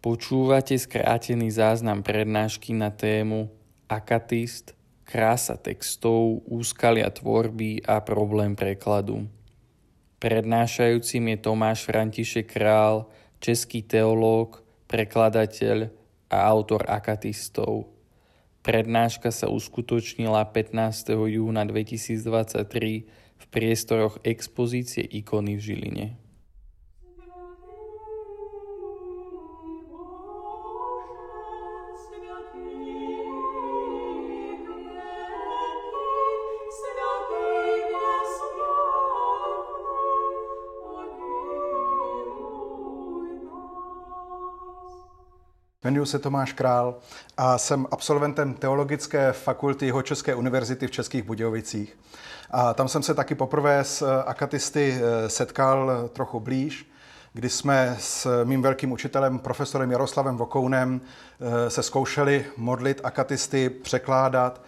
Počúvate skrátený záznam prednášky na tému Akatist, krása textov, úskalia tvorby a problém prekladu. Prednášajúcim je Tomáš František Král, český teológ, prekladateľ a autor akatistov. Prednáška sa uskutočnila 15. júna 2023 v priestoroch expozície ikony v Žiline. Jmenuji se Tomáš Král a jsem absolventem Teologické fakulty České univerzity v Českých Budějovicích. A tam jsem se taky poprvé s akatisty eh, setkal trochu blíž, kdy jsme s mým velkým učitelem, profesorem Jaroslavem Vokounem, eh, se zkoušeli modlit akatisty, překládat.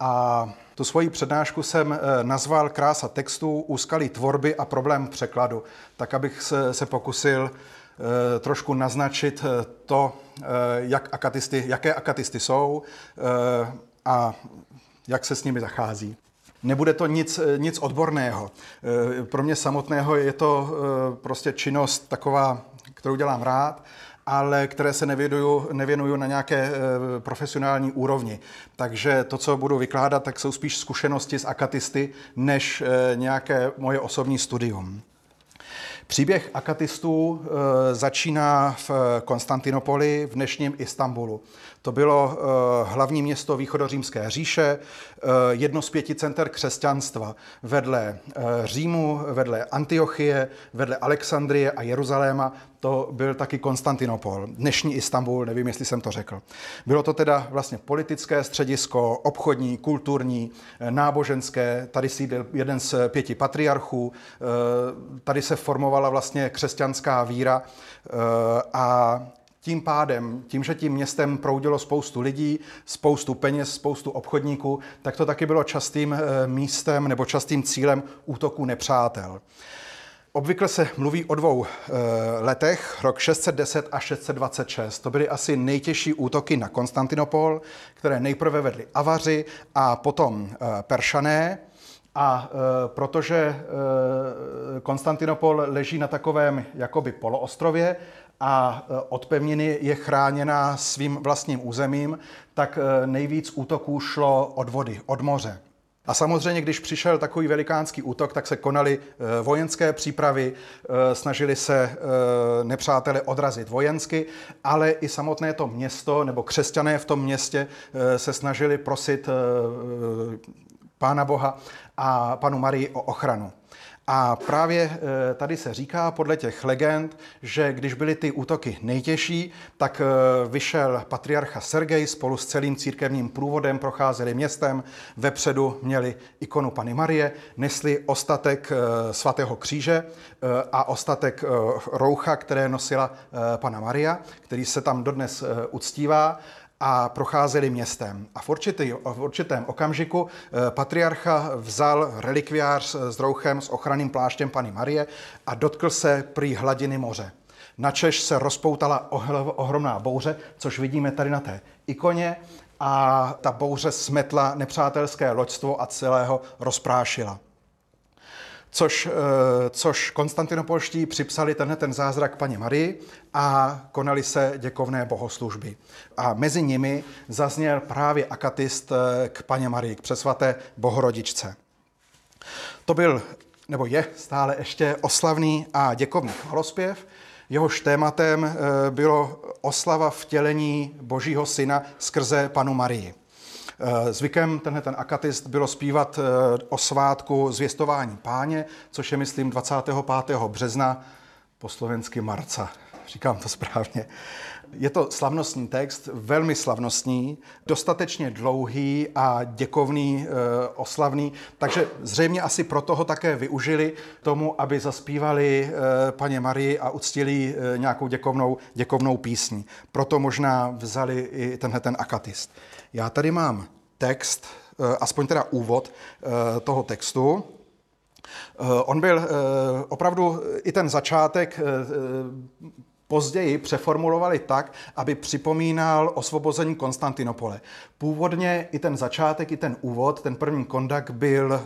A tu svoji přednášku jsem eh, nazval Krása textů, úskalí tvorby a problém překladu, tak abych se, pokusil Eh, trošku naznačit eh, to, eh, jak akatisty, jaké akatisty jsou a jak se s nimi zachází. Nebude to nic, nic odborného. Pro mě samotného je to prostě činnost taková, kterou dělám rád, ale které se nevěnuju, nevěnuju na nějaké profesionální úrovni. Takže to, co budu vykládat, tak jsou spíš zkušenosti z akatisty, než nějaké moje osobní studium. Příběh akatistů e, začíná v Konstantinopoli, v dnešním Istanbulu. To bylo e, hlavní město východořímské říše, jedno z pěti center křesťanstva vedle Římu, vedle Antiochie, vedle Alexandrie a Jeruzaléma. To byl taky Konstantinopol, dnešní Istanbul, nevím, jestli jsem to řekl. Bylo to teda vlastně politické středisko, obchodní, kulturní, náboženské. Tady sídlil jeden z pěti patriarchů. Tady se formovala vlastně křesťanská víra a tím pádem, tím, že tím městem proudilo spoustu lidí, spoustu peněz, spoustu obchodníků, tak to taky bylo častým eh, místem nebo častým cílem útoku nepřátel. Obvykle se mluví o dvou e, letech, rok 610 a 626. To byly asi nejtěžší útoky na Konstantinopol, které nejprve vedli Avaři a potom Peršané. A e, protože e, Konstantinopol leží na takovém jakoby poloostrově a e, od pevniny je chráněna svým vlastním územím, tak e, nejvíc útoků šlo od vody, od moře. A samozřejmě, když přišel takový velikánský útok, tak se konaly e, vojenské přípravy, snažili se nepřátele odrazit vojensky, ale i samotné to město nebo křesťané v tom městě se snažili prosit Pána Boha a panu Marii o ochranu. A právě eh, tady se říká podle těch legend, že když byly ty útoky nejtěžší, tak eh, vyšel patriarcha Sergej spolu s celým církevním průvodem, procházeli městem, vepředu měli ikonu Pany Marie, nesli ostatek eh, svatého kříže a ostatek roucha, které nosila Pana Maria, který se tam dodnes uctívá a procházeli městem. A v, určitý, v určitém okamžiku eh, patriarcha vzal relikviář s rouchem s ochranným pláštěm Pany Marie a dotkl se prý hladiny moře. Načež se rozpoutala ohromná bouře, což vidíme tady na té ikoně, a ta bouře smetla nepřátelské loďstvo a celého rozprášila což, eh, což konstantinopolští připsali tenhle ten zázrak paní Marii a konali se děkovné bohoslužby. A mezi nimi zazněl právě akatist eh, k paně Marii, k přesvaté bohorodičce. To byl, nebo je stále ještě oslavný a děkovný chvalospěv, Jehož tématem eh, bylo oslava vtělení Božího syna skrze panu Marii. Eh, zvykem tenhle ten akatist bylo zpívat eh, o svátku zvěstování páně, což je, myslím, 25. března, po slovensky marca. Říkám to správně. Je to slavnostní text, velmi slavnostní, dostatečně dlouhý a děkovný, e, oslavný, takže zřejmě asi proto ho také využili tomu, aby zaspívali e, paně Marii a uctili e, nějakou děkovnou, děkovnou písní. Proto možná vzali i tenhle ten akatist. Já tady mám text, aspoň teda úvod toho textu. On byl opravdu i ten začátek později přeformulovali tak, aby připomínal osvobození Konstantinopole. Původně i ten začátek, i ten úvod, ten první kondak byl,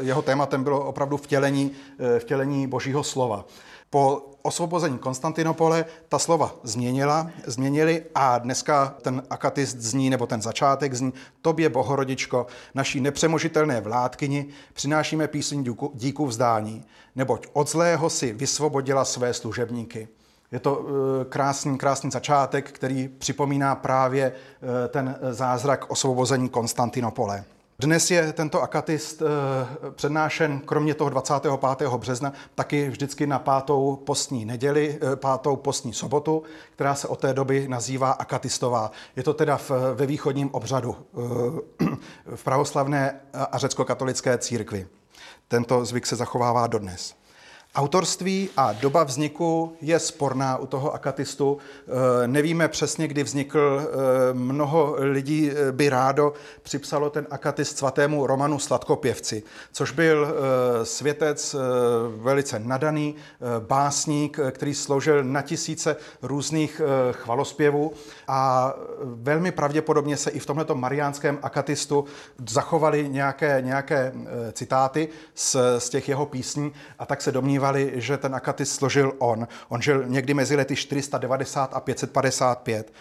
jeho tématem bylo opravdu vtělení, vtělení božího slova. Po osvobození Konstantinopole ta slova změnila, změnili a dneska ten akatist zní, nebo ten začátek zní, tobě, bohorodičko, naší nepřemožitelné vládkyni, přinášíme píseň díku, díku vzdání, neboť od zlého si vysvobodila své služebníky. Je to eh, krásný, krásný začátek, který připomíná právě eh, ten zázrak osvobození Konstantinopole. Dnes je tento akatist eh, přednášen kromě toho 25. března taky vždycky na pátou postní neděli, eh, pátou postní sobotu, která se od té doby nazývá akatistová. Je to teda v, ve východním obřadu eh, v pravoslavné a řecko-katolické církvi. Tento zvyk se zachovává dodnes. Autorství a doba vzniku je sporná u toho akatistu. E, nevíme přesně, kdy vznikl. E, mnoho lidí e, by rádo připsalo ten akatist svatému Romanu Sladkopěvci, což byl světec velice nadaný, básník, který složil na tisíce různých chvalospěvů a velmi pravděpodobně se i v tomto mariánském akatistu zachovaly nějaké, nějaké citáty z, z těch jeho písní a tak se domnívá, domnívali, že ten akatis složil on. On žil někdy mezi lety 490 a 555.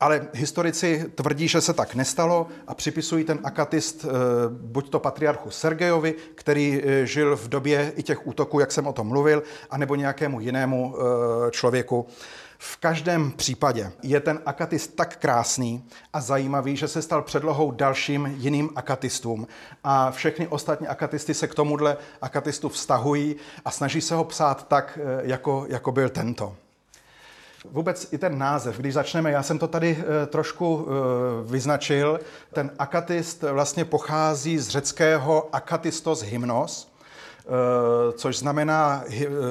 Ale historici tvrdí, že se tak nestalo a připisují ten akatist eh, buď to patriarchu Sergejovi, který eh, žil v době i těch útoků, jak jsem o tom mluvil, anebo nějakému jinému eh, člověku. V každém případě je ten akatist tak krásný a zajímavý, že se stal předlohou dalším jiným akatistům. A všechny ostatní akatisty se k tomuhle akatistu vztahují a snaží se ho psát tak, eh, jako, jako byl tento. Vůbec i ten název, když začneme, já jsem to tady e, trošku e, vyznačil, ten akatist vlastně pochází z řeckého akatistos hymnos, což znamená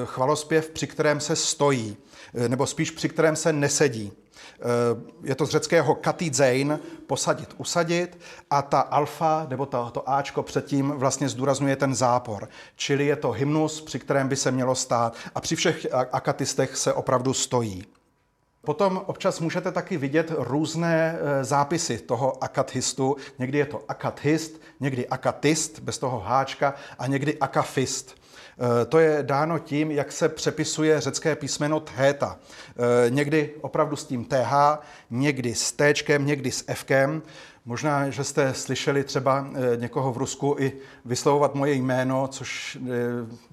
chvalospěv, při kterém se stojí. Eh, nebo spíš při kterém se nesedí. Eh, je to z řeckého katidzein, posadit, usadit, a ta alfa, nebo to, to Ačko předtím vlastně zdůrazňuje ten zápor. Čili je to hymnus, při kterém by se mělo stát a při všech akatistech se opravdu stojí. Potom občas můžete taky vidět různé eh, zápisy toho akathistu. Někdy je to akathist, někdy akatist, bez toho háčka, a někdy akafist. Eh, to je dáno tím, jak se přepisuje řecké písmeno theta. Eh, někdy opravdu s tím th, někdy s t, někdy s f. Možná, že jste slyšeli třeba eh, někoho v Rusku i vyslovovat moje jméno, což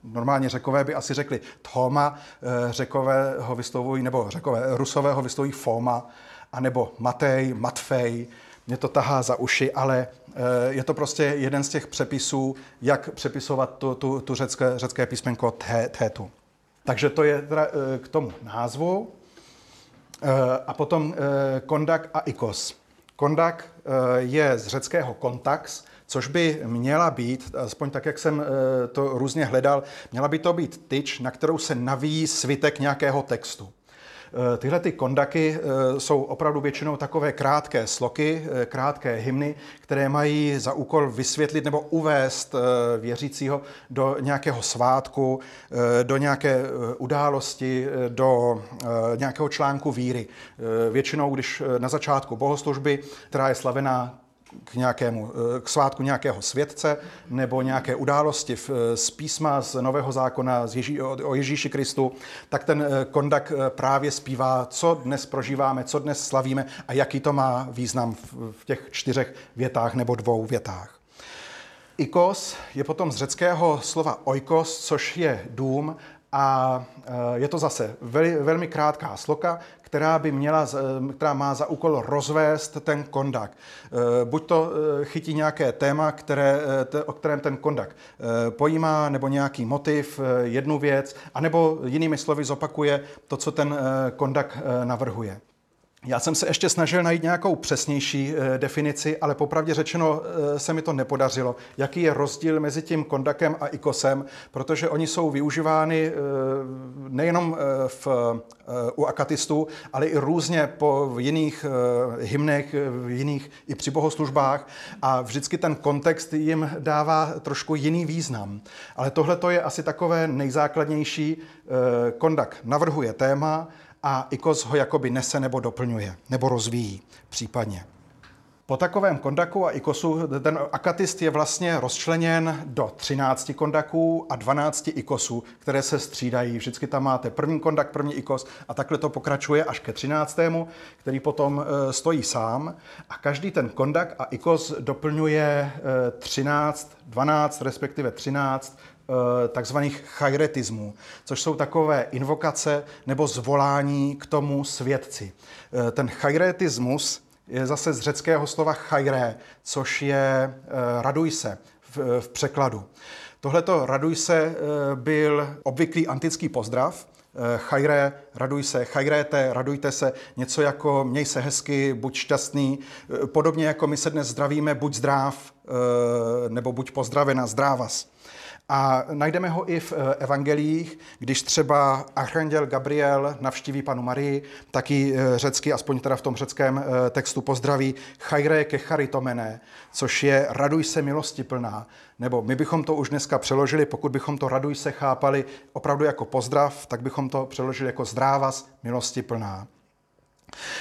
normálně řekové by asi řekli Thoma, řekové ho vyslovují, nebo řekové, rusové ho vyslovují Foma, anebo Matej, Matfej, mě to tahá za uši, ale je to prostě jeden z těch přepisů, jak přepisovat tu, tu, tu řecké, řecké písmenko tétu. Takže to je teda eh, k tomu názvu. Eh, a potom kondak a ikos. Kondak je z řeckého kontax, což by měla být, aspoň tak, jak jsem to různě hledal, měla by to být tyč, na kterou se navíjí svitek nějakého textu. Eh, tyhle ty kondaky eh, jsou opravdu většinou takové krátké sloky, eh, krátké hymny, které mají za úkol vysvětlit nebo uvést věřícího do nějakého svátku, do nějaké události, do nějakého článku víry. Většinou, když na začátku bohoslužby, která je slavená k, nějakému, eh, k svátku nějakého světce nebo nějaké události eh, z písma z Nového zákona z Ježí, o Ježíši Kristu, tak ten eh, kondak právě zpívá, co dnes prožíváme, co dnes slavíme a jaký to má význam v těch čtyřech větách nebo dvou větách. Ikos je potom z řeckého slova oikos, což je dům a je to zase velmi krátká sloka, která by měla, která má za úkol rozvést ten kondak. Eh, buď to eh, chytí nějaké téma, které, eh, o kterém ten kondak pojímá, nebo nějaký motiv, jednu věc, anebo jinými slovy zopakuje to, co ten kondak navrhuje. Já jsem se ještě snažil najít nějakou přesnější e, definici, ale popravdě řečeno e, se mi to nepodařilo. Jaký je rozdíl mezi tím kondakem a ikosem, protože oni jsou využívány e, nejenom v, u akatistů, ale i různě po v jiných hymnech, v jiných i při bohoslužbách a vždycky ten kontext jim dává trošku jiný význam. Ale tohle to je asi takové nejzákladnější. Kondak navrhuje téma, a ikos ho jakoby nese nebo doplňuje, nebo rozvíjí případně. Po takovém kondaku a ikosu ten akatist je vlastně rozčleněn do 13 kondaků a 12 ikosů, které se střídají. Vždycky tam máte první kondak, první ikos a takhle to pokračuje až ke 13. který potom e, stojí sám. A každý ten kondak a ikos doplňuje 13, e, 12, respektive 13 e, takzvaných chajretismů, což jsou takové invokace nebo zvolání k tomu svědci. Ten chajretismus je zase z řeckého slova chajré, což je eh, raduj se v, v překladu. Tohleto raduj se eh, byl obvyklý antický pozdrav, eh, chajré, raduj se, chajréte, radujte se, něco jako měj se hezky, buď šťastný, podobně jako my se dnes zdravíme, buď zdrav, nebo buď pozdravena, zdrávas. A najdeme ho i v eh, evangelích, když třeba Archanděl Gabriel navštíví panu Marii, taky eh, řecky, aspoň teda v tom řeckém eh, textu pozdraví chajre ke charitomene, což je raduj se milosti plná. Nebo my bychom to už dneska přeložili, pokud bychom to raduj se chápali opravdu jako pozdrav, tak bychom to přeložili jako zdrávas milosti plná.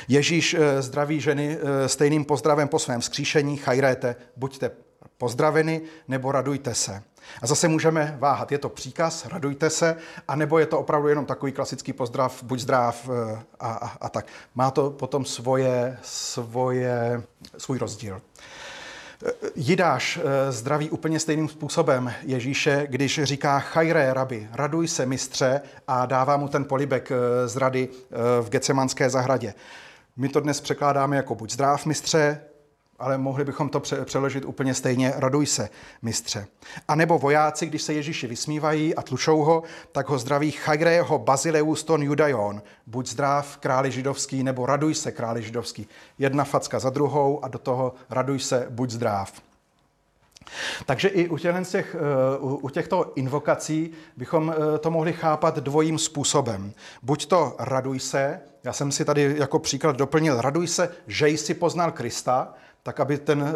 Ježíš zdraví ženy stejným pozdravem po svém skříšení, chajréte, buďte pozdraveni nebo radujte se. A zase můžeme váhat, je to příkaz, radujte se, anebo je to opravdu jenom takový klasický pozdrav, buď zdrav eh, a, a, a tak. Má to potom svoje, svoje, svůj rozdíl. Eh, Jidáš eh, zdraví úplně stejným způsobem Ježíše, když říká chajré rabi, raduj se mistře a dává mu ten polibek z rady v Gecemanské zahradě. My to dnes překládáme jako buď zdrav mistře, ale mohli bychom to přeložit úplně stejně, raduj se, mistře. A nebo vojáci, když se Ježíši vysmívají a tlučou ho, tak ho zdraví Chagreho Bazileus ton Judajon, buď zdrav králi židovský, nebo raduj se králi židovský. Jedna facka za druhou a do toho raduj se, buď zdrav. Takže i u, těch, eh, u těchto invokací bychom eh, to mohli chápat dvojím způsobem. Buď to raduj se, já jsem si tady jako příklad doplnil, raduj se, že jsi poznal Krista, tak aby ten,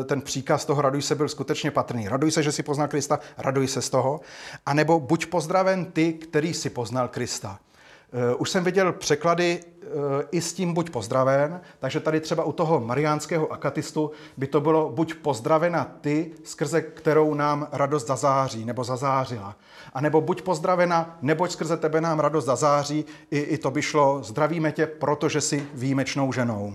eh, ten příkaz toho raduj se byl skutečně patrný. Raduj se, že si poznal Krista, raduj se z toho. A nebo buď pozdraven ty, který si poznal Krista. Eh, už jsem viděl překlady eh, i s tím buď pozdraven, takže tady třeba u toho mariánského akatistu by to bylo buď pozdravena ty, skrze kterou nám radost zazáří nebo zazářila. A nebo buď pozdravena, neboť skrze tebe nám radost zazáří, i, i to by šlo, zdravíme tě, protože jsi výjimečnou ženou.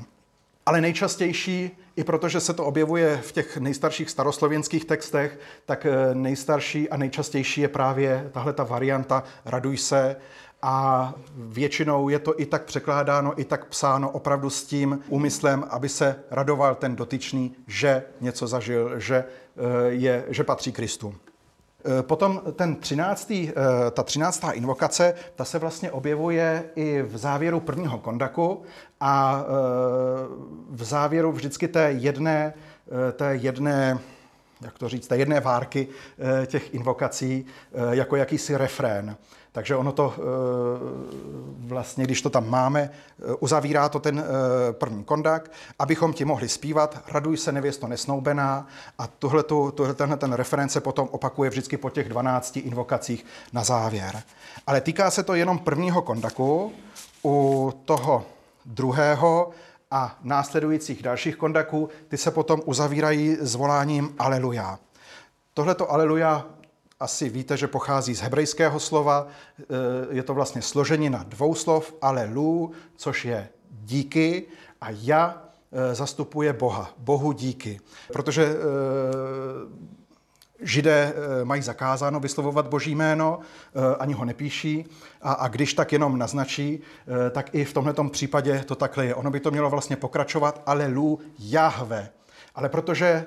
Ale nejčastější, i protože se to objevuje v těch nejstarších staroslověnských textech, tak eh, nejstarší a nejčastější je právě tahle ta varianta raduj se a většinou je to i tak překládáno, i tak psáno opravdu s tím úmyslem, aby se radoval ten dotyčný, že něco zažil, že, eh, je, že patří Kristu. Eh, potom ten 13. Eh, ta 13. invokace, ta se vlastně objevuje i v závěru prvního kondaku a eh, v závěru vždycky té jedné, té jedné jak to říct, té jedné várky těch invokací jako jakýsi refrén. Takže ono to eh, vlastně, když to tam máme, eh, uzavírá to ten eh, první kondak, abychom ti mohli zpívat Raduj se nevěsto nesnoubená a tuhle, tenhle ten reference potom opakuje vždycky po těch 12 invokacích na závěr. Ale týká se to jenom prvního kondaku, u toho druhého a následujících dalších kondaků, ty se potom uzavírají zvoláním Aleluja. Tohleto Aleluja asi víte, že pochází z hebrejského slova. Eh, je to vlastně složenina dvou slov, alelu, což je díky, a ja eh, zastupuje Boha. Bohu díky. Protože eh, Židé mají zakázáno vyslovovat boží jméno, ani ho nepíší a, a když tak jenom naznačí, tak i v tomto případě to takhle je. Ono by to mělo vlastně pokračovat alelu Jahve. Ale protože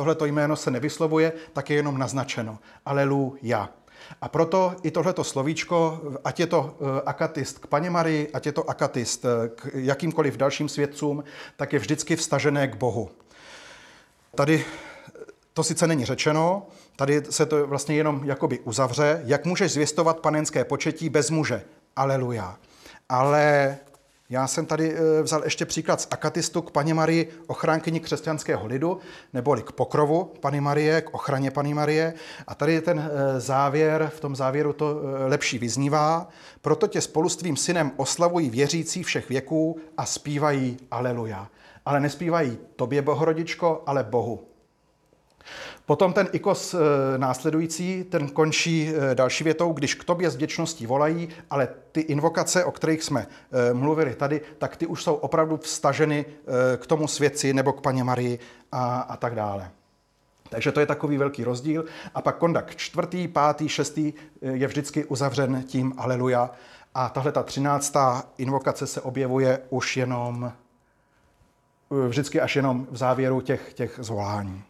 tohleto jméno se nevyslovuje, tak je jenom naznačeno. Aleluja. A proto i tohleto slovíčko, ať je to eh, akatist k paně Marii, ať je to akatist eh, k jakýmkoliv dalším svědcům, tak je vždycky vstažené k Bohu. Tady eh, to sice není řečeno, tady se to vlastně jenom jakoby uzavře, jak můžeš zvěstovat panenské početí bez muže. Aleluja. Ale Já jsem tady eh, vzal ještě příklad z akatistu k paně Marii, ochránkyni křesťanského lidu, neboli k pokrovu Pany Marie, k ochraně Pany Marie. A tady je ten eh, závěr, v tom závěru to eh, lepší vyznívá. Proto tě spolu s tvým synem oslavují věřící všech věků a zpívají Aleluja. Ale nespívají tobě, Bohorodičko, ale Bohu. Potom ten ikos eh, následující, ten končí eh, další větou, když k tobě s vděčností volají, ale ty invokace, o kterých jsme eh, mluvili tady, tak ty už jsou opravdu vstaženy k tomu svědci nebo k paně Marii a, a tak dále. Takže to je takový velký rozdíl. A pak kondak čtvrtý, pátý, šestý je vždycky uzavřen tím Aleluja. A tahle ta třináctá invokace se objevuje už jenom, vždycky až jenom v závěru těch, těch zvolání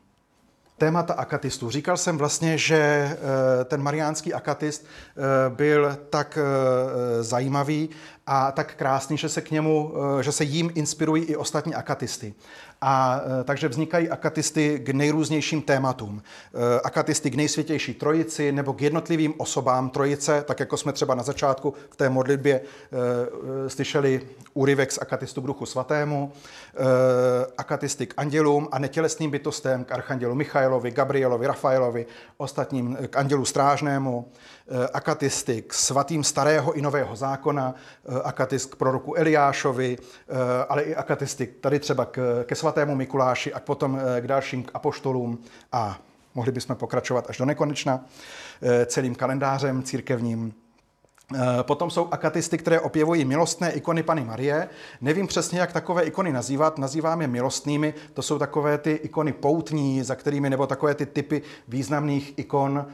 témata akatistů. Říkal jsem vlastně, že eh, ten mariánský akatist eh, byl tak eh, zajímavý a tak krásný, že se k němu, že se jím inspirují i ostatní akatisty. A e, takže vznikají akatisty k nejrůznějším tématům. E, akatisty k nejsvětější trojici nebo k jednotlivým osobám trojice, tak jako jsme třeba na začátku v té modlitbě slyšeli úryvek z akatistu k duchu svatému, akatisty k andělům a netělesným bytostem, k archandělu Michailovi, Gabrielovi, Rafaelovi, ostatním k andělu strážnému, akatisty k svatým starého i nového zákona, akatist k proroku Eliášovi, ale i akatisty tady třeba ke svatému svatému Mikuláši a potom eh, k dalším k apoštolům a mohli bychom pokračovat až do nekonečna eh, celým kalendářem církevním. Eh, potom jsou akatisty, které opěvují milostné ikony Pany Marie. Nevím přesně, jak takové ikony nazývat. Nazývám je milostnými. To jsou takové ty ikony poutní, za kterými, nebo takové ty typy významných ikon.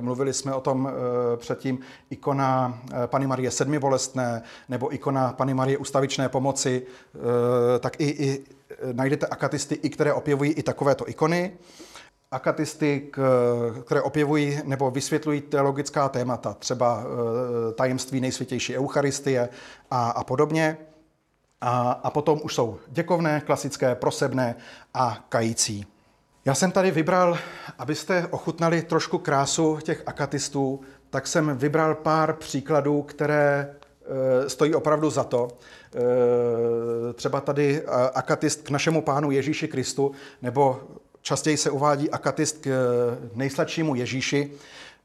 Mluvili jsme o tom předtím. Ikona Pany Marie sedmibolestné, nebo ikona Pany Marie ustavičné pomoci. Tak i, i najdete akatisty, i které opěvují i takovéto ikony, akatisty, které opěvují nebo vysvětlují teologická témata, třeba e, tajemství nejsvětější Eucharistie a, a podobně. A, a potom už jsou děkovné, klasické, prosebné a kající. Já jsem tady vybral, abyste ochutnali trošku krásu těch akatistů, tak jsem vybral pár příkladů, které e, stojí opravdu za to. Eh, třeba tady eh, akatist k našemu pánu Ježíši Kristu, nebo častěji se uvádí akatist k eh, nejsladšímu Ježíši.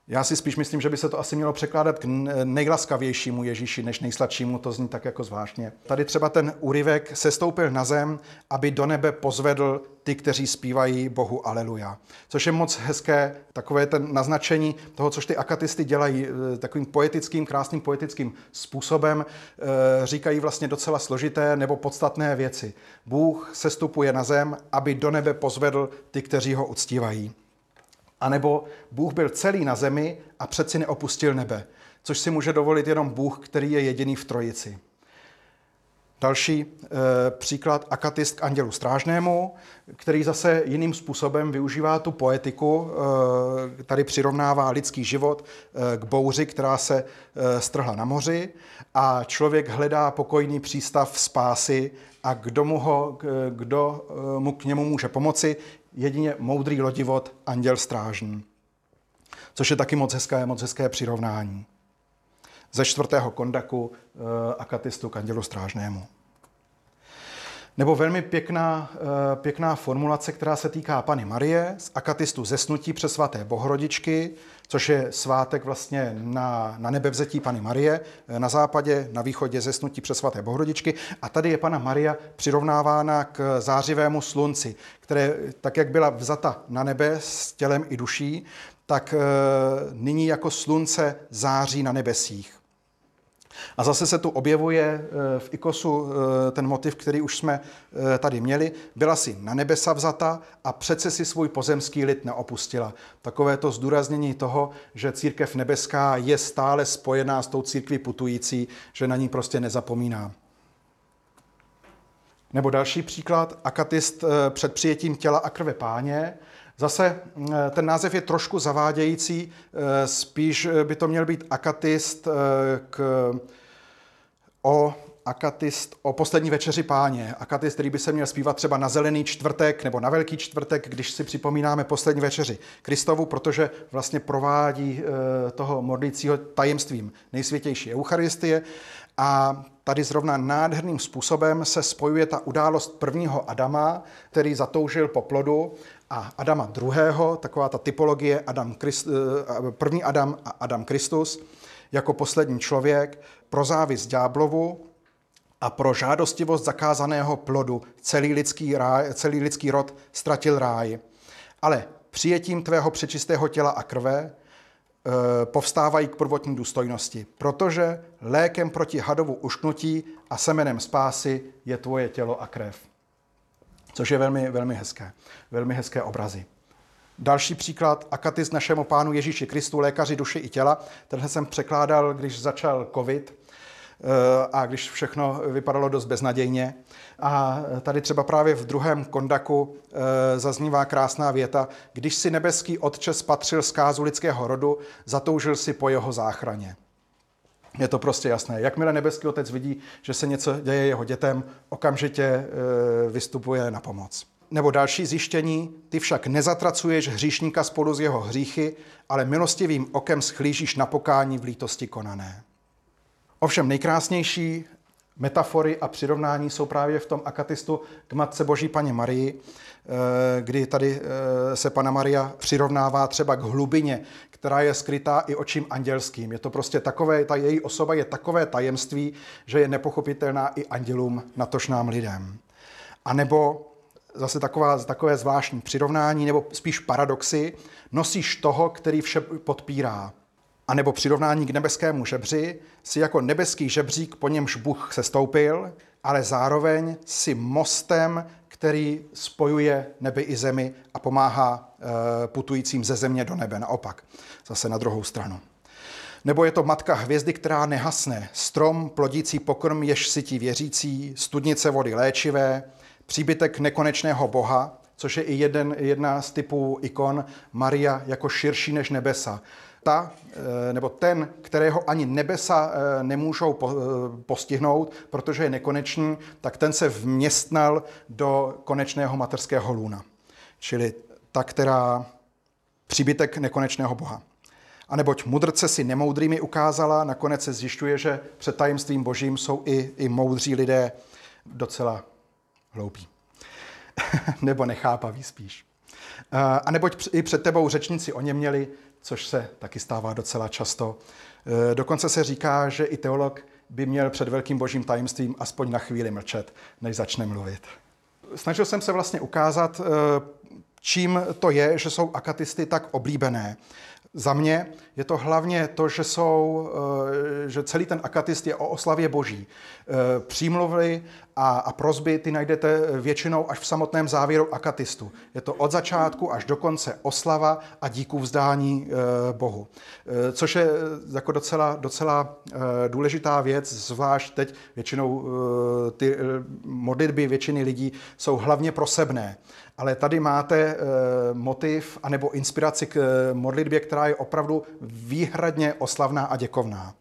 Já si spíš myslím, že by se to asi mělo překládat k nejlaskavějšímu Ježíši než nejsladšímu, to zní tak jako zvláštně. Tady třeba ten úryvek se stoupil na zem, aby do nebe pozvedl ty, kteří zpívají Bohu Aleluja. Což je moc hezké, takové ten naznačení toho, což ty akatisty dělají eh, takovým poetickým, krásným poetickým způsobem, eh, říkají vlastně docela složité nebo podstatné věci. Bůh se stupuje na zem, aby do nebe pozvedl ty, kteří ho uctívají. A nebo Bůh byl celý na zemi a přeci neopustil nebe, což si může dovolit jenom Bůh, který je jediný v trojici. Další e, příklad akatist k andělu strážnému, který zase jiným způsobem využívá tu poetiku, e, tady přirovnává lidský život e, k bouři, která se e, strhla na moři a člověk hledá pokojný přístav spásy a kdo mu, ho, kdo mu k němu může pomoci, jedině moudrý lodivod, anděl strážný. Což je taky moc hezké, moc hezké přirovnání. Ze čtvrtého kondaku uh, akatistu k andělu strážnému. Nebo velmi pěkná, uh, pěkná formulace, která se týká Pany Marie z akatistu zesnutí přes svaté Bohorodičky, což je svátek vlastně na, na nebevzetí Pany Marie, eh, na západě, na východě zesnutí přes svaté Bohorodičky. A tady je Pana Maria přirovnávána k zářivému slunci, které, tak jak byla vzata na nebe s tělem i duší, tak e, nyní jako slunce září na nebesích. A zase se tu objevuje eh, v Ikosu eh, ten motiv, který už jsme eh, tady měli. Byla si na nebesa vzata a přece si svůj pozemský lid neopustila. Takové to zdůraznění toho, že církev nebeská je stále spojená s tou církví putující, že na ní prostě nezapomíná. Nebo další příklad, akatist před přijetím těla a krve páně, Zase eh, ten název je trošku zavádějící, eh, spíš by to měl být akatist eh, k, o akatist o poslední večeři páně. Akatist, který by se měl zpívat třeba na zelený čtvrtek nebo na velký čtvrtek, když si připomínáme poslední večeři Kristovu, protože vlastně provádí eh, toho modlícího tajemstvím nejsvětější Eucharistie. A tady zrovna nádherným způsobem se spojuje ta událost prvního Adama, který zatoužil po plodu, a Adama druhého, taková ta typologie Adam Christ, eh, první Adam a Adam Kristus, jako poslední člověk, pro závis ďáblovu a pro žádostivost zakázaného plodu celý lidský, ráj, celý lidský rod ztratil ráj. Ale přijetím tvého přečistého těla a krve e, povstávají k prvotní důstojnosti, protože lékem proti hadovu ušknutí a semenem spásy je tvoje tělo a krev. Což je velmi, velmi hezké, velmi hezké obrazy. Další příklad, akatist našemu pánu Ježíši Kristu, lékaři duše i těla. Tenhle jsem překládal, když začal covid eh, a když všechno vypadalo dost beznadějně. A tady třeba právě v druhém kondaku eh, zaznívá krásná věta, když si nebeský otče spatřil zkázu lidského rodu, zatoužil si po jeho záchraně. Je to prostě jasné. Jakmile nebeský otec vidí, že se něco děje jeho dětem, okamžitě eh, vystupuje na pomoc. Nebo další zjištění, ty však nezatracuješ hříšníka spolu s jeho hříchy, ale milostivým okem schlížíš na pokání v lítosti konané. Ovšem nejkrásnější metafory a přirovnání jsou právě v tom akatistu k Matce Boží Paně Marii, eh, kdy tady eh, se Pana Maria přirovnává třeba k hlubině, která je skrytá i očím andělským. Je to prostě takové, ta její osoba je takové tajemství, že je nepochopitelná i andělům, natož nám lidem. A nebo zase taková, takové zvláštní přirovnání, nebo spíš paradoxy, nosíš toho, který vše podpírá. A nebo přirovnání k nebeskému žebři, si jako nebeský žebřík, po němž Bůh se stoupil, ale zároveň si mostem, který spojuje nebe i zemi a pomáhá e, putujícím ze země do nebe. Naopak, zase na druhou stranu. Nebo je to matka hvězdy, která nehasne, strom plodící pokrm, jež sytí věřící, studnice vody léčivé, příbytek nekonečného Boha, což je i jeden, jedna z typů ikon Maria jako širší než nebesa. Ta, eh, nebo ten, kterého ani nebesa eh, nemůžou eh, postihnout, protože je nekonečný, tak ten se vměstnal do konečného materského lůna. Čili ta, která příbytek nekonečného Boha. A neboť mudrce si nemoudrými ukázala, nakonec se zjišťuje, že před tajemstvím božím jsou i, i moudří lidé docela hloupí. Nebo nechápaví spíš. A neboť i před tebou řečníci o ně měli, což se taky stává docela často. E, dokonce se říká, že i teolog by měl před velkým božím tajemstvím aspoň na chvíli mlčet, než začne mluvit. Snažil jsem se vlastně ukázat, e, čím to je, že jsou akatisty tak oblíbené. Za mě je to hlavně to, že, jsou, eh, že celý ten akatist je o oslavě boží. Eh, přímluvy a, a prozby ty najdete většinou až v samotném závěru akatistu. Je to od začátku až do konce oslava a díku vzdání eh, Bohu. Což je jako docela, docela důležitá věc, zvlášť teď většinou ty modlitby většiny lidí jsou hlavně prosebné. Ale tady máte motiv anebo inspiraci k modlitbě, která je opravdu výhradně oslavná a děkovná.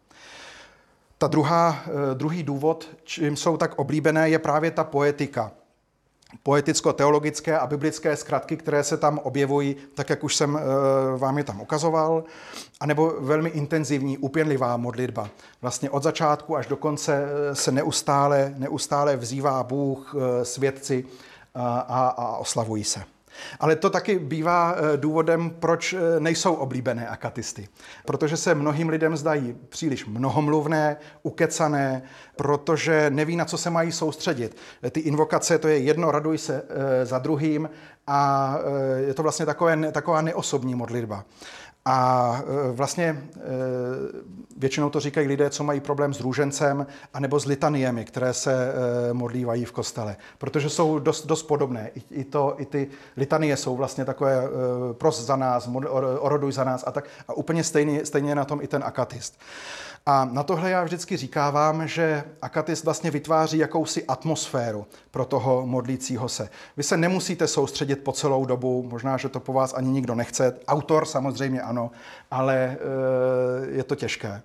Ta druhá, eh, druhý důvod, čím jsou tak oblíbené, je právě ta poetika. Poeticko-teologické a biblické zkratky, které se tam objevují, tak jak už jsem eh, vám je tam ukazoval, anebo velmi intenzivní, upěnlivá modlitba. Vlastně od začátku až do konce eh, se neustále, neustále vzývá Bůh, svědci a, a, oslavují se. Ale to taky bývá eh, důvodem, proč eh, nejsou oblíbené akatisty. Protože se mnohým lidem zdají příliš mnohomluvné, ukecané, protože neví, na co se mají soustředit. Ty invokace, to je jedno, raduj se za druhým a je to vlastně takové, taková neosobní modlitba. A e, vlastně e, většinou to říkají lidé, co mají problém s růžencem anebo s litaniemi, které se e, modlívají v kostele, protože jsou dost, dost podobné. I, to, I ty litanie jsou vlastně takové pros za nás, oroduj za nás a tak. A úplně stejně, stejně je na tom i ten akatist. A na tohle já vždycky říkávám, že akatist vlastně vytváří jakousi atmosféru pro toho modlícího se. Vy se nemusíte soustředit po celou dobu, možná, že to po vás ani nikdo nechce. Autor samozřejmě ano, ale e, je to těžké.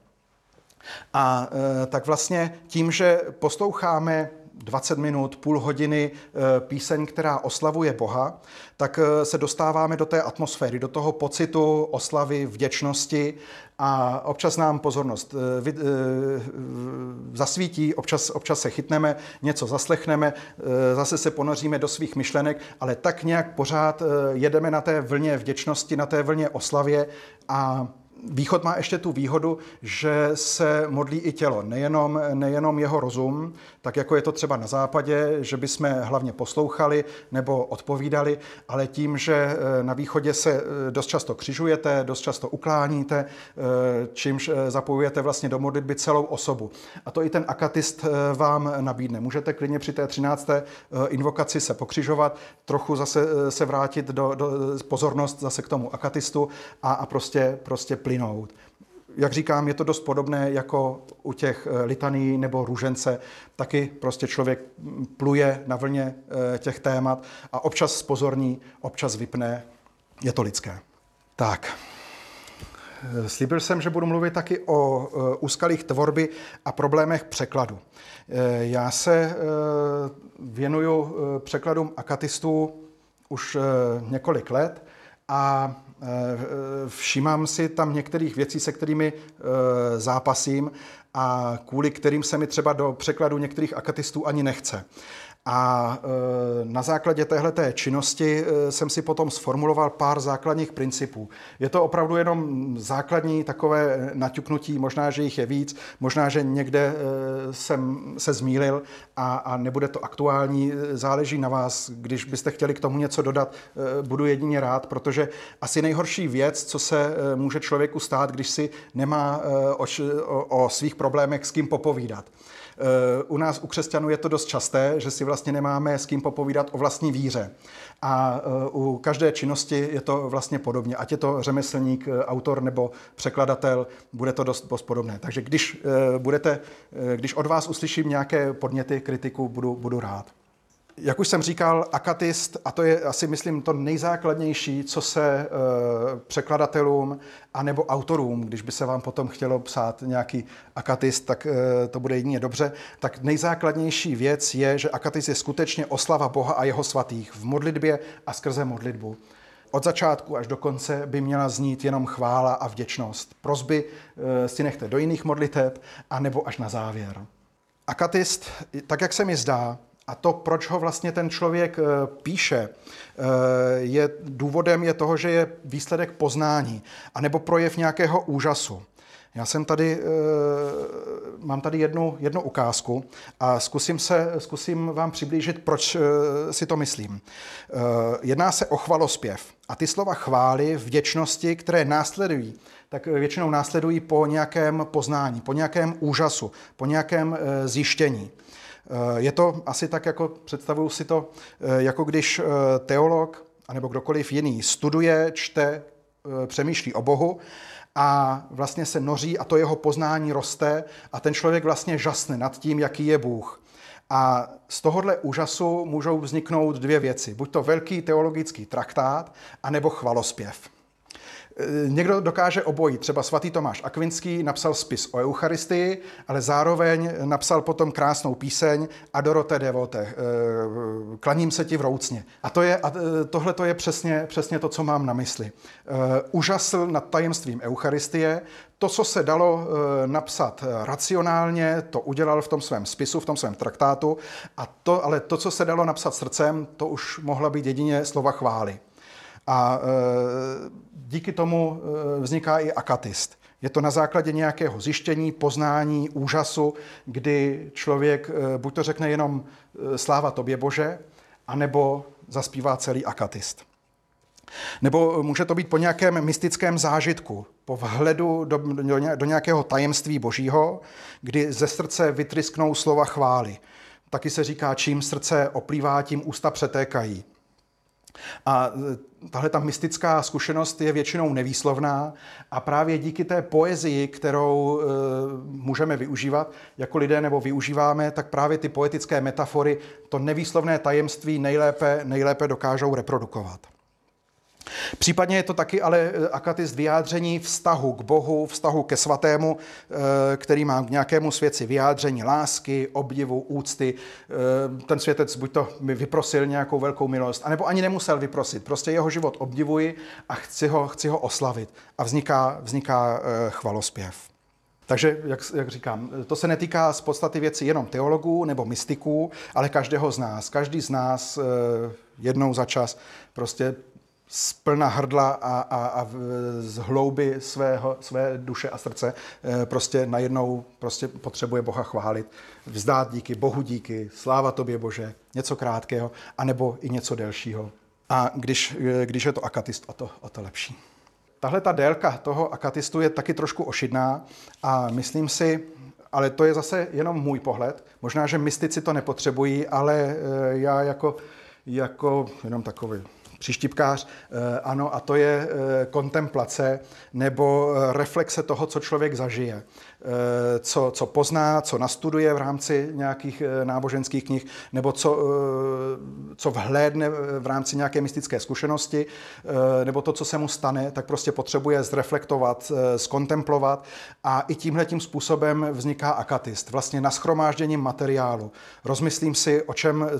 A tak vlastně tím, že posloucháme 20 minut, půl hodiny eh, píseň, která oslavuje Boha, tak eh, se dostáváme do té atmosféry, do toho pocitu oslavy, vděčnosti a občas nám pozornost eh, zasvítí, občas, občas se chytneme, něco zaslechneme, zase se ponoříme do svých myšlenek, ale tak nějak pořád jedeme na té vlně vděčnosti, na té vlně oslavě a Východ má ještě tu výhodu, že se modlí i tělo, nejenom, nejenom jeho rozum, tak jako je to třeba na západě, že bychom hlavně poslouchali nebo odpovídali, ale tím, že eh, na východě se eh, dost často křižujete, dost často ukláníte, eh, čímž zapojujete vlastně do modlitby celou osobu. A to i ten akatist vám nabídne. Můžete klidně při té 13. invokaci se pokřižovat, trochu zase se vrátit do, do pozornost zase k tomu akatistu a, a prostě, prostě plynout. Jak říkám, je to dost podobné jako u těch eh, litaní nebo růžence. Taky prostě člověk pluje na vlně eh, těch témat a občas spozorní, občas vypne. Je to lidské. Tak. Eh, slíbil jsem, že budu mluvit taky o úskalých tvorby a problémech překladu. Já se věnuju překladům akatistů už několik let a všímám si tam některých věcí, se kterými eh, zápasím a kvůli kterým se mi třeba do překladu některých akatistů ani nechce. A e, na základě téhleté činnosti e, jsem si potom sformuloval pár základních principů. Je to opravdu jenom základní takové naťuknutí, možná, že jich je víc, možná, že někde jsem se zmílil a, a nebude to aktuální, záleží na vás. Když byste chtěli k tomu něco dodat, budu jedině rád, protože asi nejhorší věc, co se může člověku stát, když si nemá o, o svých problémech s kým popovídat. U nás u křesťanů je to dost časté, že si vlastně nemáme s kým popovídat o vlastní víře. A e, u každé činnosti je to vlastně podobně. Ať je to řemeslník, e, autor nebo překladatel, bude to dost, dost podobné. Takže když, budete, když od vás uslyším nějaké podněty, kritiku, budu, budu rád. Jak už jsem říkal, akatist, a to je asi, myslím, to nejzákladnější, co se e, překladatelům a nebo autorům, když by se vám potom chtělo psát nějaký akatist, tak e, to bude jedině dobře, tak nejzákladnější věc je, že akatist je skutečně oslava Boha a jeho svatých v modlitbě a skrze modlitbu. Od začátku až do konce by měla znít jenom chvála a vděčnost. Prozby e, si nechte do jiných modliteb, a nebo až na závěr. Akatist, tak jak se mi zdá, a to, proč ho vlastně ten člověk eh, píše, eh, je důvodem je toho, že je výsledek poznání, anebo projev nějakého úžasu. Já jsem tady, eh, mám tady jednu, jednu ukázku a zkusím, se, zkusím vám přiblížit, proč si to myslím. Jedná se o chvalospěv a ty slova chvály, vděčnosti, které následují, tak většinou následují po nějakém poznání, po nějakém úžasu, po nějakém zjištění. Eh, je to asi tak, jako představuju si to, eh, jako když eh, teolog anebo kdokoliv jiný studuje, čte, přemýšlí o Bohu a vlastně se noří a to jeho poznání roste a ten člověk vlastně žasne nad tím, jaký je Bůh. A z tohohle úžasu můžou vzniknout dvě věci. Buď to velký teologický traktát, anebo chvalospěv. Eh, někdo dokáže obojí. Třeba svatý Tomáš Akvinský napsal spis o Eucharistii, ale zároveň napsal potom krásnou píseň Adorote devote, eh, klaním se ti v roucně. A, to je, a eh, tohle to je přesně, přesně to, co mám na mysli. Užasl nad tajemstvím Eucharistie, to, co se dalo napsat racionálně, to udělal v tom svém spisu, v tom svém traktátu, a to, ale to, co se dalo napsat srdcem, to už mohla být jedině slova chvály. A e, díky tomu e, vzniká i akatist. Je to na základě nějakého zjištění, poznání, úžasu, kdy člověk e, buď to řekne jenom sláva tobě Bože, anebo zaspívá celý akatist. Nebo může to být po nějakém mystickém zážitku, po vhledu do, do nějakého tajemství božího, kdy ze srdce vytrysknou slova chvály. Taky se říká, čím srdce oplývá, tím ústa přetékají. A e, tahle ta mystická zkušenost je většinou nevýslovná a právě díky té poezii, kterou e, můžeme využívat jako lidé nebo využíváme, tak právě ty poetické metafory to nevýslovné tajemství nejlépe, nejlépe dokážou reprodukovat. Případně je to taky ale eh, akatist vyjádření vztahu k Bohu, vztahu ke svatému, eh, který má k nějakému svěci vyjádření lásky, obdivu, úcty. Eh, ten světec buď to mi vyprosil nějakou velkou milost, anebo ani nemusel vyprosit. Prostě jeho život obdivuji a chci ho, chci ho oslavit. A vzniká, vzniká chvalospěv. Takže, jak, jak říkám, to se netýká z podstaty věci jenom teologů nebo mystiků, ale každého z nás. Každý z nás jednou za čas prostě z plna hrdla a, a, a z hlouby svého, své duše a srdce eh, prostě najednou prostě potřebuje Boha chválit, vzdát díky, Bohu díky, sláva tobě Bože, něco krátkého, anebo i něco delšího. A když, eh, když je to akatist, o to, o to lepší. Tahle ta délka toho akatistu je taky trošku ošidná a myslím si, ale to je zase jenom můj pohled. Možná, že mystici to nepotřebují, ale eh, já jako, jako jenom takový příštipkář, eh, ano, a to je eh, kontemplace nebo eh, reflexe toho, co člověk zažije. Eh, co, co pozná, co nastuduje v rámci nějakých eh, náboženských knih, nebo co, eh, co vhlédne v rámci nějaké mystické zkušenosti, nebo to, co se mu stane, tak prostě potřebuje zreflektovat, skontemplovat a i tímhle tím způsobem vzniká akatist, vlastně naschromážděním materiálu. Rozmyslím si, o čem,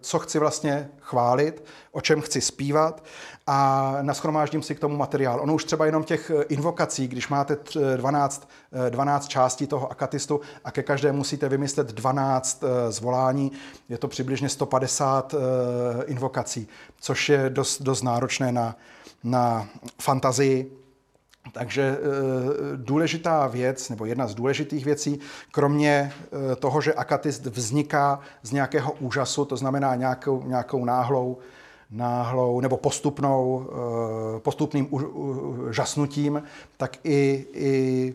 co chci vlastně chválit, o čem chci zpívat a naschromáždím si k tomu materiál. Ono už třeba jenom těch invokací, když máte 12, 12 částí toho akatistu a ke každé musíte vymyslet 12 eh, zvolání, je to přibližně 150 eh, invokací, což je dost, dost náročné na, na fantazii. Takže důležitá věc, nebo jedna z důležitých věcí, kromě toho, že akatist vzniká z nějakého úžasu, to znamená nějakou, nějakou náhlou náhlou nebo postupnou, eh, postupným žasnutím, tak i, i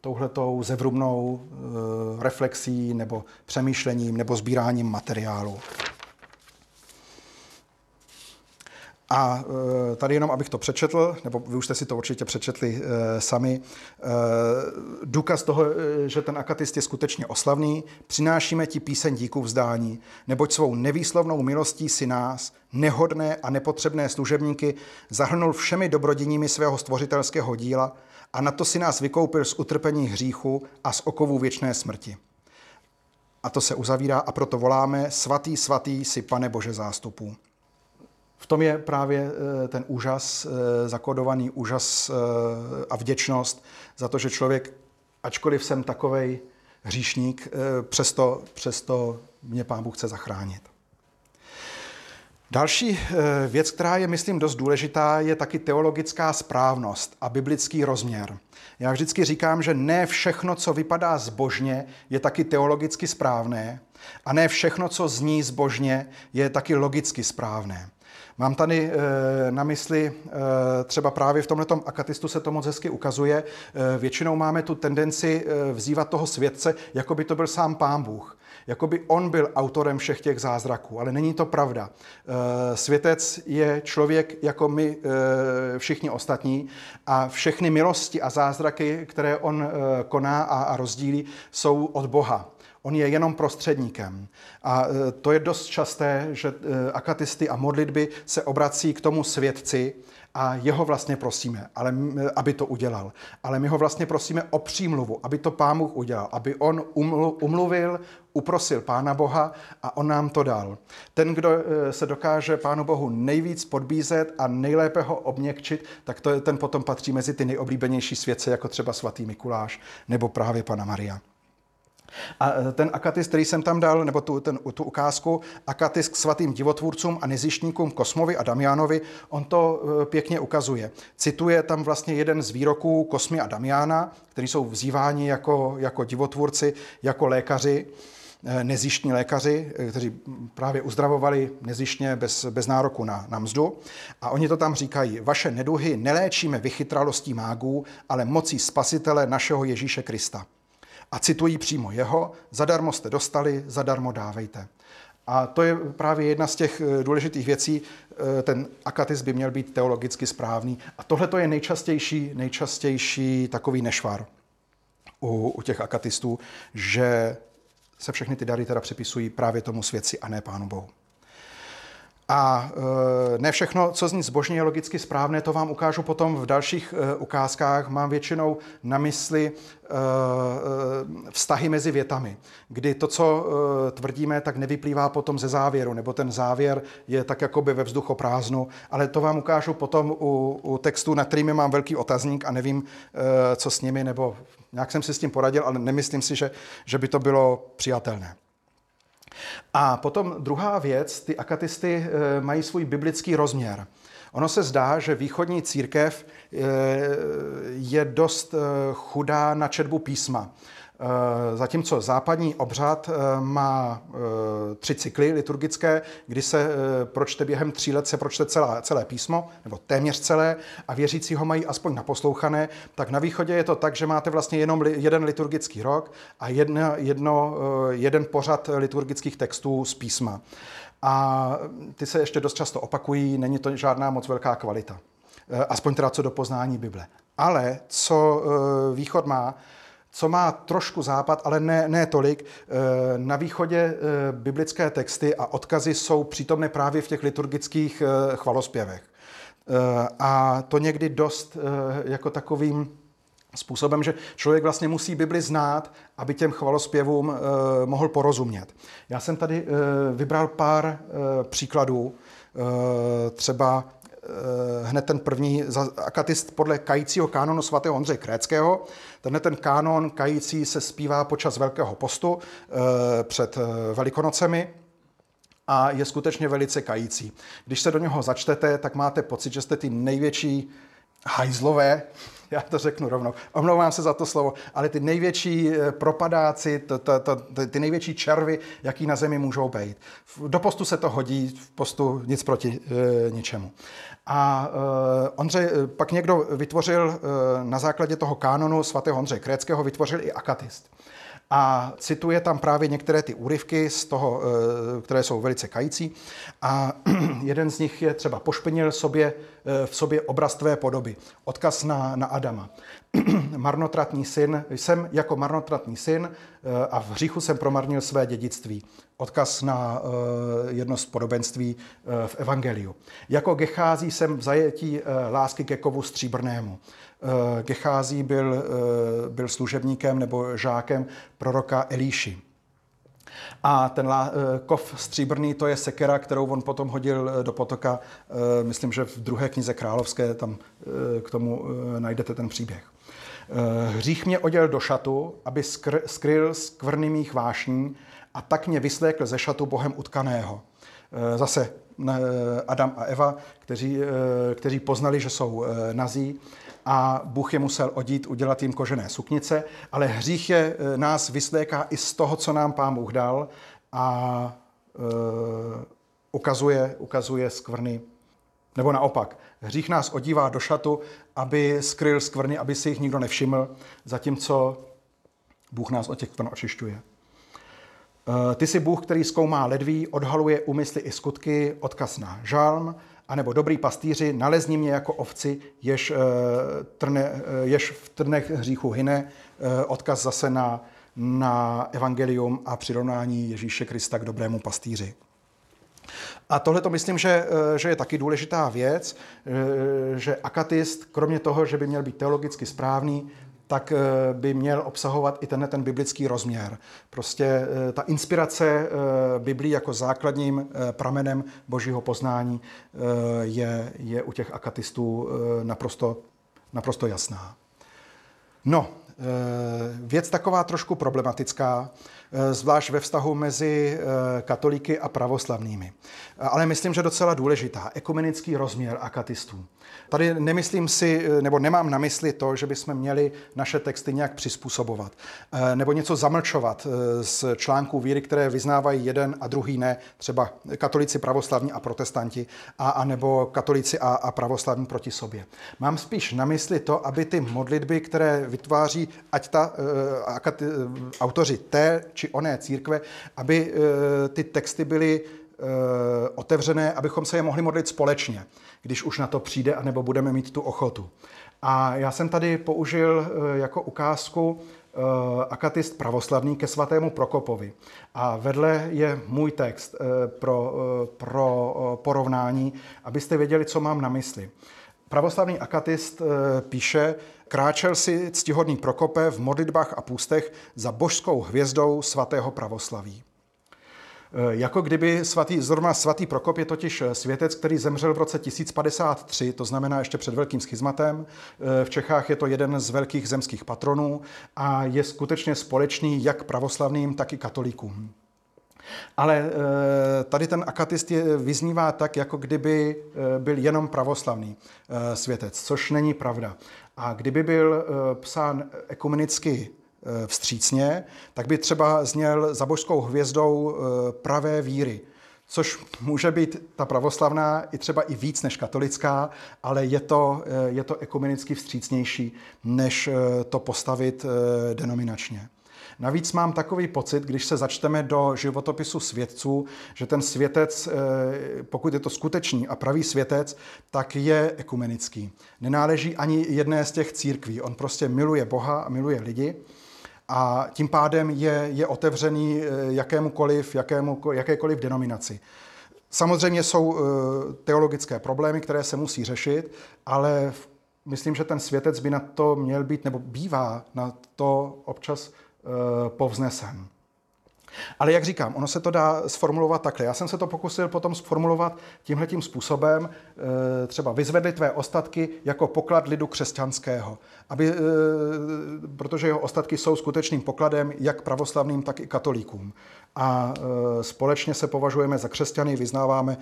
touhletou zevrubnou eh, reflexí nebo přemýšlením nebo sbíráním materiálu. A e, tady jenom, abych to přečetl, nebo vy už jste si to určitě přečetli e, sami, e, důkaz toho, že ten akatist je skutečně oslavný, přinášíme ti píseň díku vzdání, neboť svou nevýslovnou milostí si nás, nehodné a nepotřebné služebníky, zahrnul všemi dobrodiními svého stvořitelského díla a na to si nás vykoupil z utrpení hříchu a z okovů věčné smrti. A to se uzavírá a proto voláme svatý, svatý si, pane Bože zástupů. V tom je právě eh, ten úžas, eh, zakodovaný úžas eh, a vděčnost za to, že člověk, ačkoliv jsem takovej hříšník, přesto, přesto mě Pán Bůh chce zachránit. Další věc, která je, myslím, dost důležitá, je taky teologická správnost a biblický rozměr. Já vždycky říkám, že ne všechno, co vypadá zbožně, je taky teologicky správné a ne všechno, co zní zbožně, je taky logicky správné. Mám tady e, na mysli e, třeba právě v tomhle akatistu se to moc hezky ukazuje. E, většinou máme tu tendenci vzývat toho světce, jako by to byl sám pán Bůh. Jako by on byl autorem všech těch zázraků, ale není to pravda. Světec je člověk jako my všichni ostatní a všechny milosti a zázraky, které on koná a rozdílí, jsou od Boha. On je jenom prostředníkem. A e, to je dost časté, že e, akatisty a modlitby se obrací k tomu svědci a jeho vlastně prosíme, ale, aby to udělal. Ale my ho vlastně prosíme o přímluvu, aby to Pán Bůh udělal, aby on umluvil, uprosil Pána Boha a on nám to dal. Ten, kdo e, se dokáže Pánu Bohu nejvíc podbízet a nejlépe ho obměkčit, tak to ten potom patří mezi ty nejoblíbenější světce, jako třeba svatý Mikuláš nebo právě Pana Maria. A e, ten akatist, který jsem tam dal, nebo tu, ten, tu ukázku, akatist k svatým divotvůrcům a nezištníkům Kosmovi a Damianovi, on to e, pěkně ukazuje. Cituje tam vlastně jeden z výroků Kosmy a Damiana, kteří jsou vzýváni jako, jako divotvůrci, jako lékaři, e, nezištní lékaři, kteří právě uzdravovali nezištně bez, bez nároku na, na mzdu. A oni to tam říkají, vaše neduhy neléčíme vychytralostí mágů, ale mocí spasitele našeho Ježíše Krista. A citují přímo jeho, zadarmo jste dostali, zadarmo dávejte. A to je právě jedna z těch eh, důležitých věcí. Eh, ten akatis by měl být teologicky správný. A tohle to je nejčastější, nejčastější takový nešvar u, u těch akatistů, že se všechny ty dary teda připisují právě tomu svědci a ne Pánu Bohu. A e, ne všechno, co zní zbožně, je logicky správné, to vám ukážu potom v dalších e, ukázkách. Mám většinou na mysli e, vztahy mezi větami, kdy to, co tvrdíme, tak nevyplývá potom ze závěru, nebo ten závěr je tak jakoby ve vzduchoprázdnu, ale to vám ukážu potom u, u textů, na kterými mám velký otazník a nevím, co s nimi, nebo nějak jsem si s tím poradil, ale nemyslím si, že, že by to bylo přijatelné. A potom druhá věc, ty akatisty eh, mají svůj biblický rozměr. Ono se zdá, že východní církev eh, je dost eh, chudá na četbu písma. Eh, zatímco západní obřad eh, má eh, tři cykly liturgické, kdy se pročte během tří let se pročte celé, celé písmo, nebo téměř celé, a věřící ho mají aspoň naposlouchané, tak na východě je to tak, že máte vlastně jenom jeden liturgický rok a jedno, jedno, jeden pořad liturgických textů z písma. A ty se ještě dost často opakují, není to žádná moc velká kvalita. Aspoň teda co do poznání Bible. Ale co východ má, co má trošku západ, ale ne, ne tolik. Eh, na východě eh, biblické texty a odkazy jsou přítomné právě v těch liturgických eh, chvalospěvech. A to někdy dost jako takovým způsobem, že člověk vlastně musí Bibli znát, aby těm chvalospěvům mohl porozumět. Já jsem tady vybral pár příkladů, třeba hned ten první akatist podle kajícího kánonu svatého Ondřeje Kréckého. Tenhle ten kánon kající se zpívá počas Velkého postu eh, před eh, Velikonocemi a je skutečně velice kající. Když se do něho začtete, tak máte pocit, že jste ty největší hajzlové, já to řeknu rovnou, omlouvám se za to slovo, ale ty největší eh, propadáci, ty největší červy, jaký na zemi můžou být. Do postu se to hodí, v postu nic proti ničemu. A e, Ondřej, pak někdo vytvořil e, na základě toho kánonu svatého Ondřeje Kréckého, vytvořil i akatist. A cituje tam právě některé ty úryvky z toho, které jsou velice kající. A jeden z nich je třeba pošpinil sobě v sobě obraz tvé podoby. Odkaz na, na Adama. marnotratný syn, jsem jako marnotratný syn eh, a v hříchu jsem promarnil své dědictví. Odkaz na eh, jedno z podobenství eh, v Evangeliu. Jako Gechází jsem v zajetí lásky ke kovu stříbrnému. Gechází byl, byl služebníkem nebo žákem proroka Elíši. A ten eh, kov stříbrný, to je sekera, kterou on potom hodil eh, do potoka. Eh, myslím, že v druhé knize královské tam k tomu najdete ten příběh. Hřích mě oděl do šatu, aby skr- skryl skvrny mých vášní a tak mě vyslékl ze šatu bohem utkaného. Zase Adam a Eva, kteří, kteří poznali, že jsou nazí a Bůh je musel odít, udělat jim kožené suknice, ale hřích je, e, nás vysléká i z toho, co nám Pán Bůh dal a e, ukazuje, ukazuje skvrny. Nebo naopak, hřích nás odívá do šatu, aby skryl skvrny, aby si jich nikdo nevšiml, zatímco Bůh nás od těch skvrn očišťuje. E, ty jsi Bůh, který zkoumá ledví, odhaluje úmysly i skutky, odkaz na žalm, anebo dobrý pastýři, nalezni mě jako ovci, jež, eh, trne, eh, jež v trnech hříchu hyne, eh, odkaz zase na, na evangelium a přirovnání Ježíše Krista k dobrému pastýři. A tohle to myslím, že, že je taky důležitá věc, že akatist, kromě toho, že by měl být teologicky správný, tak eh, by měl obsahovat i tenhle ten biblický rozměr. Prostě eh, ta inspirace eh, Biblí jako základním pramenem božího poznání je, je u těch akatistů naprosto, naprosto jasná. No, věc taková trošku problematická, zvlášť ve vztahu mezi katolíky a pravoslavnými. Ale myslím, že docela důležitá, ekumenický rozměr akatistů. Tady nemyslím si, nebo nemám na mysli to, že bychom měli naše texty nějak přizpůsobovat, eh, nebo něco zamlčovat eh, z článků víry, které vyznávají jeden a druhý ne, třeba katolici pravoslavní a protestanti, a, a nebo katolici a, a pravoslavní proti sobě. Mám spíš na mysli to, aby ty modlitby, které vytváří ať ta uh, autoři té či oné církve, aby uh, ty texty byly otevřené, abychom se je mohli modlit společně když už na to přijde, anebo budeme mít tu ochotu. A já jsem tady použil eh, jako ukázku akatist pravoslavný ke svatému Prokopovi. A vedle je můj text pro, pro porovnání, abyste věděli, co mám na mysli. Pravoslavný akatist píše, kráčel si ctihodný Prokope v modlitbách a půstech za božskou hvězdou svatého pravoslaví. Eh, jako kdyby svatý, zrovna svatý Prokop je totiž eh, světec, který zemřel v roce 1053, to znamená ještě před velkým schizmatem. Eh, v Čechách je to jeden z velkých zemských patronů a je skutečně společný jak pravoslavným, tak i katolíkům. Ale tady ten akatist je, vyznívá tak, jako kdyby byl jenom pravoslavný světec, což není pravda. A kdyby byl psán ekumenicky Eh, vstřícně, tak by třeba zněl za božskou hvězdou eh, pravé víry, což může být ta pravoslavná i třeba i víc než katolická, ale je to, eh, je to ekumenicky vstřícnější, než to postavit denominačně. Navíc mám takový pocit, když se začteme do životopisu svědců, že ten světec, pokud je to skutečný a pravý světec, tak je ekumenický. Nenáleží ani jedné z těch církví. On prostě miluje Boha a miluje lidi a tím pádem je, je otevřený eh, jakémukoliv, jakému, jakékoliv denominaci. Samozřejmě jsou eh, teologické problémy, které se musí řešit, ale myslím, že ten světec by na to měl být, nebo bývá na to občas eh, povznesen. Ale jak říkám, ono se to dá sformulovat takhle. Já jsem se to pokusil potom sformulovat tímhletím způsobem, eh, třeba vyzvedli tvé ostatky jako poklad lidu křesťanského, aby, eh, protože jeho ostatky jsou skutečným pokladem jak pravoslavným, tak i katolíkům. A eh, společně se považujeme za křesťany, vyznáváme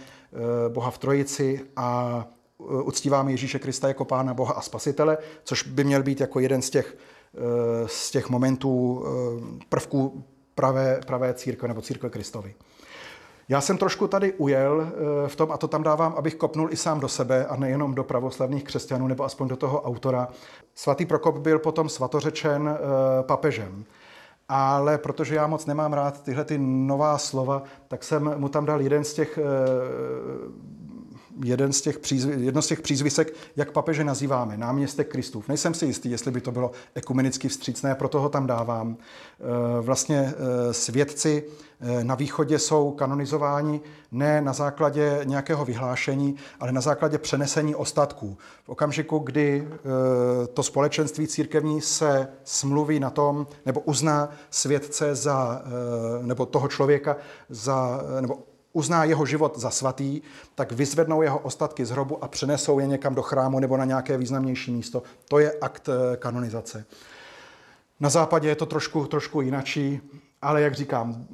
Boha v Trojici a uctíváme Ježíše Krista jako Pána Boha a Spasitele, což by měl být jako jeden z těch, z těch momentů, prvků pravé, pravé církve nebo církve Kristovi. Já jsem trošku tady ujel eh, v tom, a to tam dávám, abych kopnul i sám do sebe a nejenom do pravoslavných křesťanů, nebo aspoň do toho autora. Svatý Prokop byl potom svatořečen eh, papežem. Ale protože já moc nemám rád tyhle ty nová slova, tak jsem mu tam dal jeden z těch eh, jeden z těch přízv, jedno z těch přízvisek, jak papeže nazýváme, náměstek Kristův. Nejsem si jistý, jestli by to bylo ekumenicky vstřícné, proto ho tam dávám. E, vlastně e, svědci e, na východě jsou kanonizováni ne na základě nějakého vyhlášení, ale na základě přenesení ostatků. V okamžiku, kdy to společenství církevní se smluví na tom, nebo uzná svědce za, nebo toho člověka za, nebo uzná jeho život za svatý, tak vyzvednou jeho ostatky z hrobu a přenesou je někam do chrámu nebo na nějaké významnější místo. To je akt eh, kanonizace. Na západě je to trošku, trošku jinačí, ale jak říkám,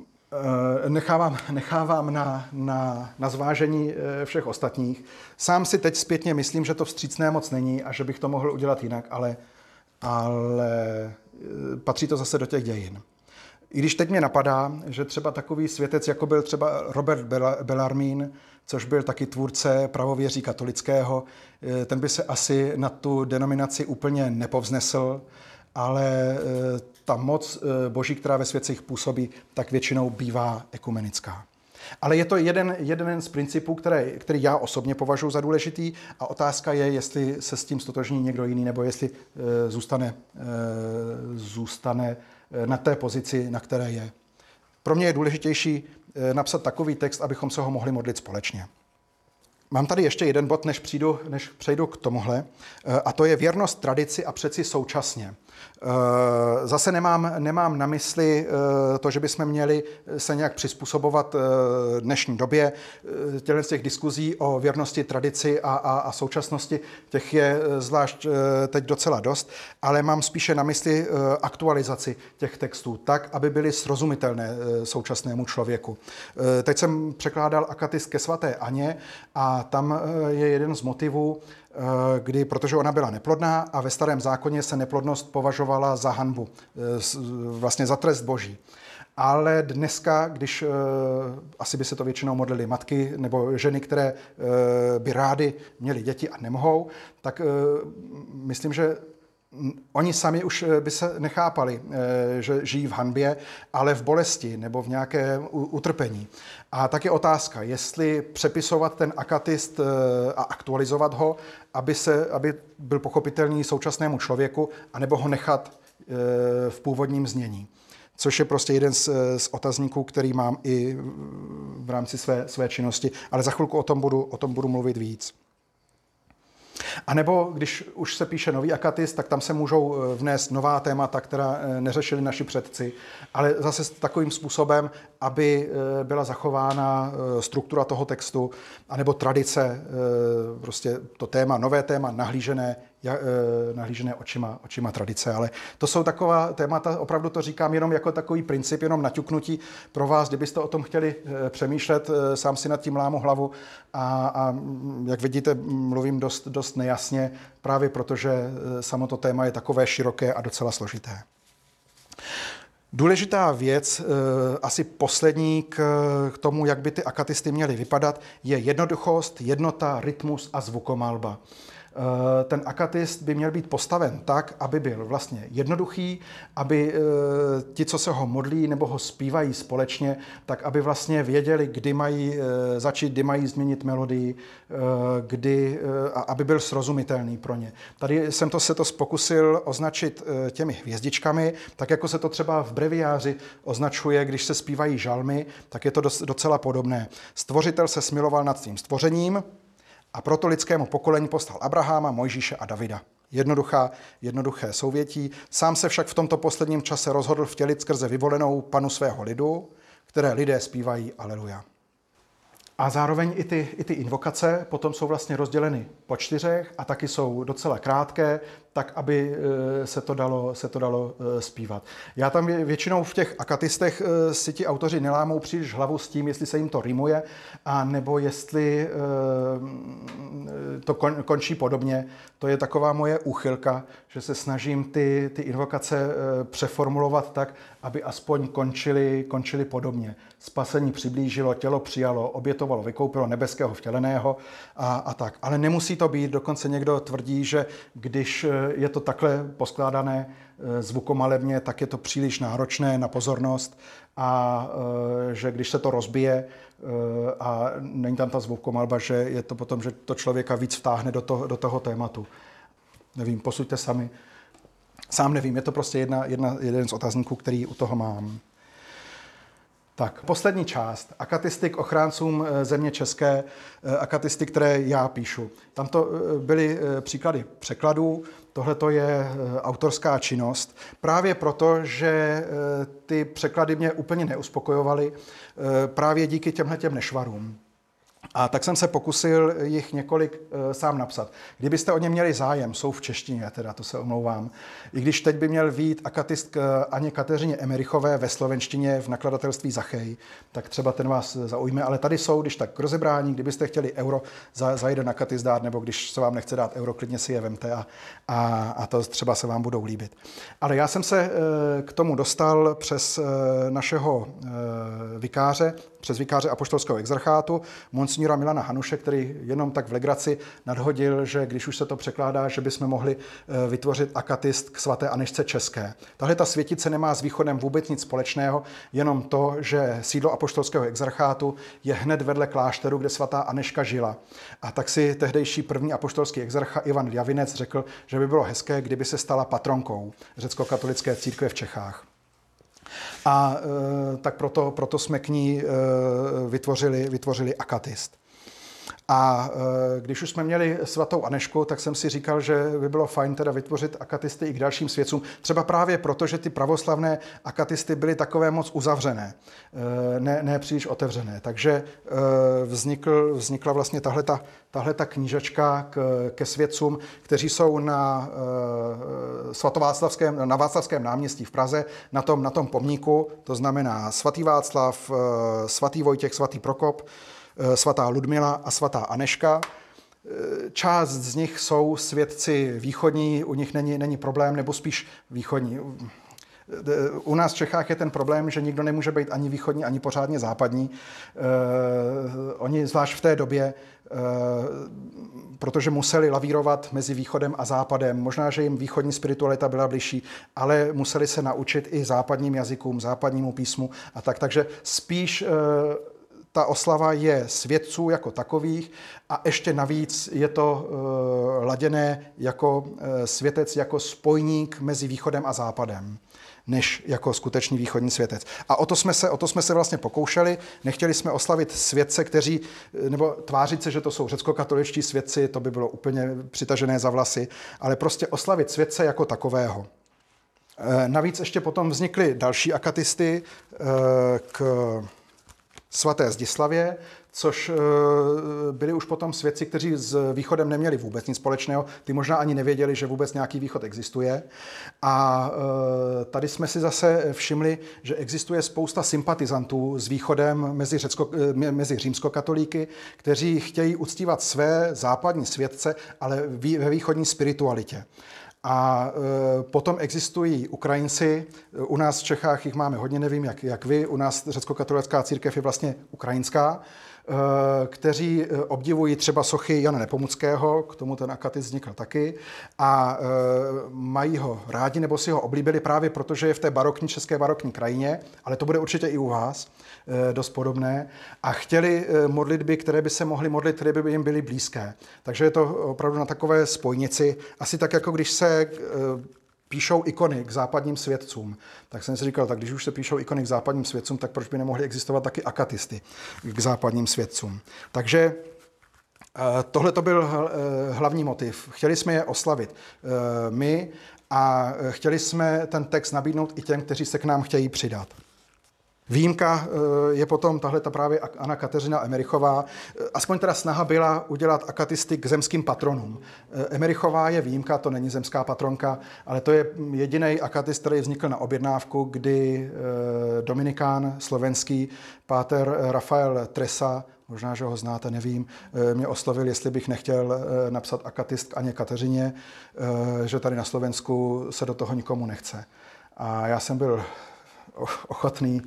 eh, nechávám, nechávám na, na, na zvážení eh, všech ostatních. Sám si teď zpětně myslím, že to vstřícné moc není a že bych to mohl udělat jinak, ale, ale patří to zase do těch dějin. I když teď mě napadá, že třeba takový světec, jako byl třeba Robert Bellarmín, což byl taky tvůrce pravověří katolického, eh, ten by se asi na tu denominaci úplně nepovznesl, ale eh, ta moc eh, boží, která ve světcích působí, tak většinou bývá ekumenická. Ale je to jeden, jeden z principů, které, který já osobně považuji za důležitý a otázka je, jestli se s tím stotožní někdo jiný, nebo jestli e, zůstane, e, zůstane na té pozici, na které je. Pro mě je důležitější eh, napsat takový text, abychom se ho mohli modlit společně. Mám tady ještě jeden bod, než, přijdu, než přejdu k tomuhle, eh, a to je věrnost tradici a přeci současně. Eh, zase nemám, nemám na mysli eh, to, že bychom měli se nějak přizpůsobovat dnešní době. Těchto z těch diskuzí o věrnosti tradici a, a, a současnosti, těch je zvlášť teď docela dost, ale mám spíše na mysli aktualizaci těch textů tak, aby byly srozumitelné současnému člověku. Teď jsem překládal Akatis ke svaté Aně a tam je jeden z motivů, Eh, kdy, protože ona byla neplodná a ve starém zákoně se neplodnost považovala za hanbu, eh, vlastně za trest boží. Ale dneska, když asi by se to většinou modlili matky nebo ženy, které by rády měly děti a nemohou, tak myslím, že Oni sami už by se nechápali, že žijí v hanbě, ale v bolesti nebo v nějaké utrpení. A tak je otázka, jestli přepisovat ten akatist a aktualizovat ho, aby, se, aby byl pochopitelný současnému člověku, anebo ho nechat v původním znění. Což je prostě jeden z, z otazníků, který mám i v rámci své, své činnosti, ale za chvilku o tom budu, o tom budu mluvit víc. A nebo když už se píše nový akatist, tak tam se můžou eh, vnést nová témata, která eh, neřešili naši předci, ale zase takovým způsobem, aby eh, byla zachována struktura toho textu, anebo tradice, prostě to téma, nové téma, nahlížené nahlížené očima, očima tradice. Ale to jsou taková témata, opravdu to říkám jenom jako takový princip, jenom naťuknutí pro vás, kdybyste o tom chtěli e, přemýšlet, e, sám si nad tím lámu hlavu a, a jak vidíte, mluvím dost, dost nejasně, právě protože samo to téma je takové široké a docela složité. Důležitá věc, asi poslední k tomu, jak by ty akatisty měly vypadat, je jednoduchost, jednota, rytmus a zvukomalba. Eh, ten akatist by měl být postaven tak, aby byl vlastně jednoduchý, aby eh, ti, co se ho modlí nebo ho zpívají společně, tak aby vlastně věděli, kdy mají eh, začít, kdy mají změnit melodii, kdy, a aby byl srozumitelný pro ně. Tady jsem to se to pokusil označit těmi hvězdičkami, tak jako se to třeba v breviáři označuje, když se zpívají žalmy, tak je to docela podobné. Stvořitel se smiloval nad svým stvořením, a proto lidskému pokolení poslal Abraháma, Mojžíše a Davida. Jednoduchá, jednoduché souvětí. Sám se však v tomto posledním čase rozhodl vtělit skrze vyvolenou panu svého lidu, které lidé zpívají Aleluja. A zároveň i ty, i ty invokace potom jsou vlastně rozděleny po čtyřech a taky jsou docela krátké, tak aby eh, se to dalo, se to dalo eh, zpívat. Já tam většinou v těch akatistech eh, si ti autoři nelámou příliš hlavu s tím, jestli se jim to rimuje, a nebo jestli to končí podobně. To je taková moje úchylka, že se snažím ty, ty invokace přeformulovat tak, aby aspoň končily, končily podobně. Spasení přiblížilo, tělo přijalo, obětovalo, vykoupilo nebeského vtěleného a, a tak. Ale nemusí to být, dokonce někdo tvrdí, že když je to takhle poskládané eh, zvukomalebně, tak je to příliš náročné na pozornost a eh, že když se to rozbije eh, a není tam ta zvukomalba, že je to potom, že to člověka víc vtáhne do toho, do toho tématu. Nevím, posuďte sami. Sám nevím, je to prostě jedna, jedna, jeden z otazníků, který u toho mám. Tak, poslední část. Akatisty k ochráncům země české, akatisty, které já píšu. Tam to byly příklady překladů, tohle to je autorská činnost. Právě proto, že ty překlady mě úplně neuspokojovaly, právě díky těmhle těm nešvarům. A tak jsem se pokusil jich několik e, sám napsat. Kdybyste o ně měli zájem, jsou v češtině, teda to se omlouvám. I když teď by měl vít akatist k Aně Kateřině Emerichové ve slovenštině v nakladatelství Zachej, tak třeba ten vás zaujme. Ale tady jsou, když tak k rozebrání, kdybyste chtěli euro za, za jeden akatist dát, nebo když se vám nechce dát euro, klidně si je vemte a, a, a to třeba se vám budou líbit. Ale já jsem se e, k tomu dostal přes e, našeho vikáře, přes vikáře apoštolského exarchátu, monsignora Milana Hanuše, který jenom tak v legraci nadhodil, že když už se to překládá, že bychom mohli eh, vytvořit akatist k svaté Anešce České. Tahle ta světice nemá s východem vůbec nic společného, jenom to, že sídlo apoštolského exarchátu je hned vedle klášteru, kde svatá Aneška žila. A tak si tehdejší první apoštolský exarcha Ivan Javinec řekl, že by bylo hezké, kdyby se stala patronkou řecko-katolické církve v Čechách. A e, tak proto, proto jsme k ní e, vytvořili, vytvořili akatist. A e, když už jsme měli svatou Anešku, tak jsem si říkal, že by bylo fajn teda vytvořit akatisty i k dalším svědcům. Třeba právě proto, že ty pravoslavné akatisty byly takové moc uzavřené, e, ne, ne příliš otevřené. Takže e, vznikl, vznikla vlastně tahle ta, knížečka k, ke svědcům, kteří jsou na svatováclavském, na Václavském náměstí v Praze, na tom, na tom pomníku, to znamená svatý Václav, svatý Vojtěch, svatý Prokop, svatá Ludmila a svatá Aneška. Eh, část z nich jsou svědci východní, u nich není, není problém, nebo spíš východní. Eh, u nás v Čechách je ten problém, že nikdo nemůže být ani východní, ani pořádně západní. Eh, oni zvlášť v té době, eh, protože museli lavírovat mezi východem a západem. Možná, že jim východní spiritualita byla blížší, ale museli se naučit i západním jazykům, západnímu písmu a tak. Takže spíš ta oslava je svědců jako takových a ještě navíc je to uh, laděné jako uh, světec, jako spojník mezi východem a západem než jako skutečný východní světec. A o to jsme se, o to jsme se vlastně pokoušeli. Nechtěli jsme oslavit světce, kteří, nebo tvářit se, že to jsou řecko-katoličtí svědci, to by bylo úplně přitažené za vlasy, ale prostě oslavit světce jako takového. E, navíc ještě potom vznikly další akatisty e, k svaté Zdislavě, což eh, byli už potom svědci, kteří s východem neměli vůbec nic společného. Ty možná ani nevěděli, že vůbec nějaký východ existuje. A eh, tady jsme si zase všimli, že existuje spousta sympatizantů s východem mezi, řecko, eh, mezi římskokatolíky, kteří chtějí uctívat své západní světce, ale ve východní spiritualitě. A e, potom existují Ukrajinci, u nás v Čechách jich máme hodně, nevím jak, jak vy, u nás řecko-katolická církev je vlastně ukrajinská, kteří e, obdivují třeba sochy Jana Nepomuckého, k tomu ten akatis vznikl taky, a e, mají ho rádi nebo si ho oblíbili právě proto, že je v té barokní, české barokní krajině, ale to bude určitě i u vás. Eh, dost podobné a chtěli eh, modlitby, které by se mohly modlit, které by jim byly blízké. Takže je to opravdu na takové spojnici. Asi tak, jako když se eh, píšou ikony k západním svědcům. Tak jsem si říkal, tak když už se píšou ikony k západním svědcům, tak proč by nemohly existovat taky akatisty k západním svědcům. Takže tohle to byl hlavní motiv. Chtěli jsme je oslavit my a chtěli jsme ten text nabídnout i těm, kteří se k nám chtějí přidat. Výjimka eh, je potom tahle ta právě Anna Kateřina Emerichová. Eh, aspoň teda snaha byla udělat akatisty k zemským patronům. Eh, Emerichová je výjimka, to není zemská patronka, ale to je jediný akatist, který vznikl na objednávku, kdy Dominikán slovenský páter Rafael Tresa možná, že ho znáte, nevím, mě oslovil, jestli bych nechtěl napsat akatist k Aně Kateřině, že tady na Slovensku se do toho nikomu nechce. A já jsem byl ochotný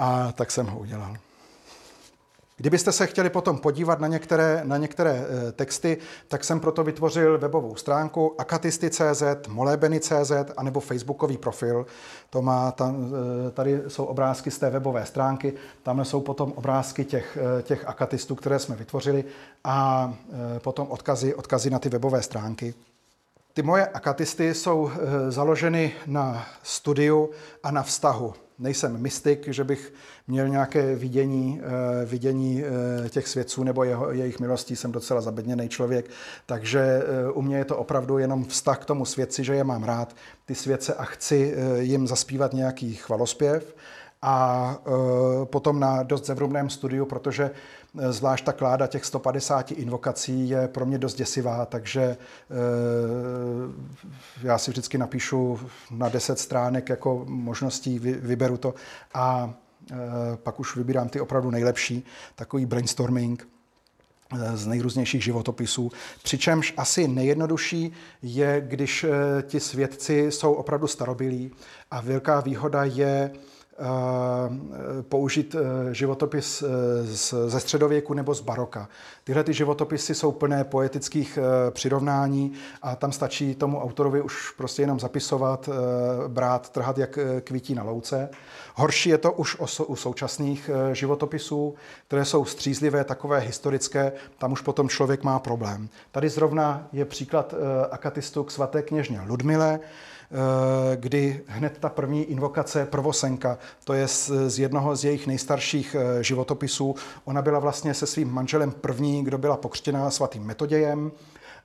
a tak jsem ho udělal. Kdybyste se chtěli potom podívat na některé, na některé e, texty, tak jsem proto vytvořil webovou stránku akatisty.cz, molébeny.cz anebo facebookový profil. To má, tam, e, tady jsou obrázky z té webové stránky, tam jsou potom obrázky těch, e, těch akatistů, které jsme vytvořili a potom odkazy, odkazy na ty webové stránky. Ty moje akatisty jsou založeny na studiu a na vztahu. Nejsem mystik, že bych měl nějaké vidění, eh, vidění eh, těch svědců nebo jeho, jejich milostí, jsem docela zabedněný člověk, takže eh, u mě je to opravdu jenom vztah k tomu svědci, že je mám rád, ty svědce a chci jim zaspívat nějaký chvalospěv a potom na dost zevrubném studiu, protože Zvlášť ta kláda těch 150 invokací je pro mě dost děsivá, takže eh, já si vždycky napíšu na 10 stránek jako možností, vyberu to a eh, pak už vybírám ty opravdu nejlepší, takový brainstorming eh, z nejrůznějších životopisů. Přičemž asi nejjednodušší je, když ti svědci jsou opravdu starobilí a velká výhoda je Eh, použít eh, životopis eh, ze středověku nebo z baroka. Tyhle ty životopisy jsou plné poetických přirovnání a tam stačí tomu autorovi už prostě jenom zapisovat, brát, trhat jak kvítí na louce. Horší je to už u současných životopisů, které jsou střízlivé, takové historické, tam už potom člověk má problém. Tady zrovna je příklad akatistu k svaté kněžně Ludmile, Eh, kdy hned ta první invokace prvosenka, to je z, jednoho z jejich nejstarších eh, životopisů. Ona byla vlastně se svým manželem první, kdo byla pokřtěná svatým metodějem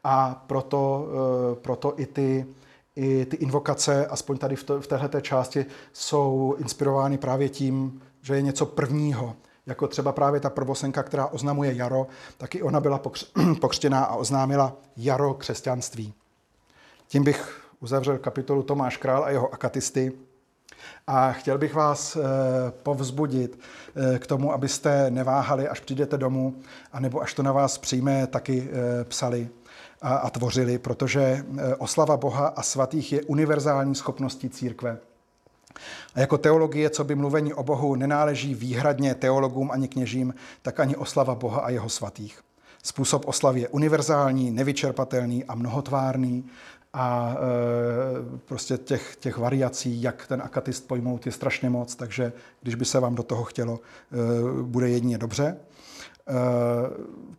a proto, eh, proto i ty i ty invokace, aspoň tady v, to, v této části, jsou inspirovány právě tím, že je něco prvního. Jako třeba právě ta prvosenka, která oznamuje jaro, tak i ona byla pokřtěná a oznámila jaro křesťanství. Tím bych uzavřel kapitolu Tomáš Král a jeho akatisty. A chtěl bych vás eh, povzbudit eh, k tomu, abyste neváhali, až přijdete domů, anebo až to na vás přijme, taky eh, psali a, a tvořili, protože oslava Boha a svatých je univerzální schopností církve. A jako teologie, co by mluvení o Bohu nenáleží výhradně teologům ani kněžím, tak ani oslava Boha a jeho svatých. Způsob oslavy je univerzální, nevyčerpatelný a mnohotvárný a e, prostě těch, těch variací, jak ten akatist pojmout, je strašně moc, takže když by se vám do toho chtělo, e, bude jedině dobře. E,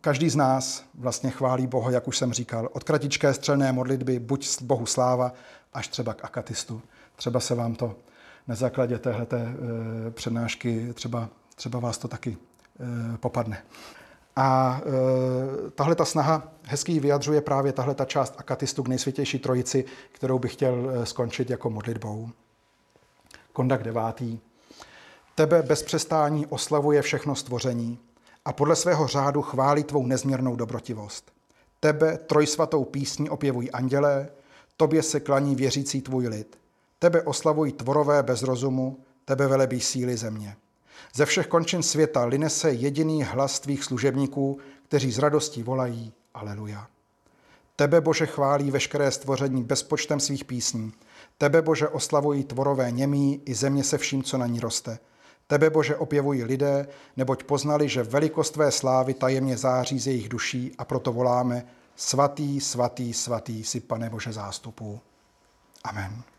každý z nás vlastně chválí Boha, jak už jsem říkal, od kratičké střelné modlitby, buď Bohu sláva, až třeba k akatistu. Třeba se vám to na základě téhleté přednášky, třeba, třeba vás to taky popadne. A e, tahle ta snaha hezký vyjadřuje právě tahle ta část akatistu k nejsvětější trojici, kterou bych chtěl e, skončit jako modlitbou. Kondak devátý. Tebe bez přestání oslavuje všechno stvoření a podle svého řádu chválí tvou nezměrnou dobrotivost. Tebe trojsvatou písní opěvují andělé, tobě se klaní věřící tvůj lid. Tebe oslavují tvorové bez rozumu, tebe velebí síly země. Ze všech končin světa line se jediný hlas tvých služebníků, kteří z radostí volají Aleluja. Tebe, Bože, chválí veškeré stvoření bezpočtem svých písní. Tebe, Bože, oslavují tvorové němí i země se vším, co na ní roste. Tebe, Bože, opěvují lidé, neboť poznali, že velikost tvé slávy tajemně září z jejich duší a proto voláme Svatý, svatý, svatý si, pane Bože zástupů. Amen.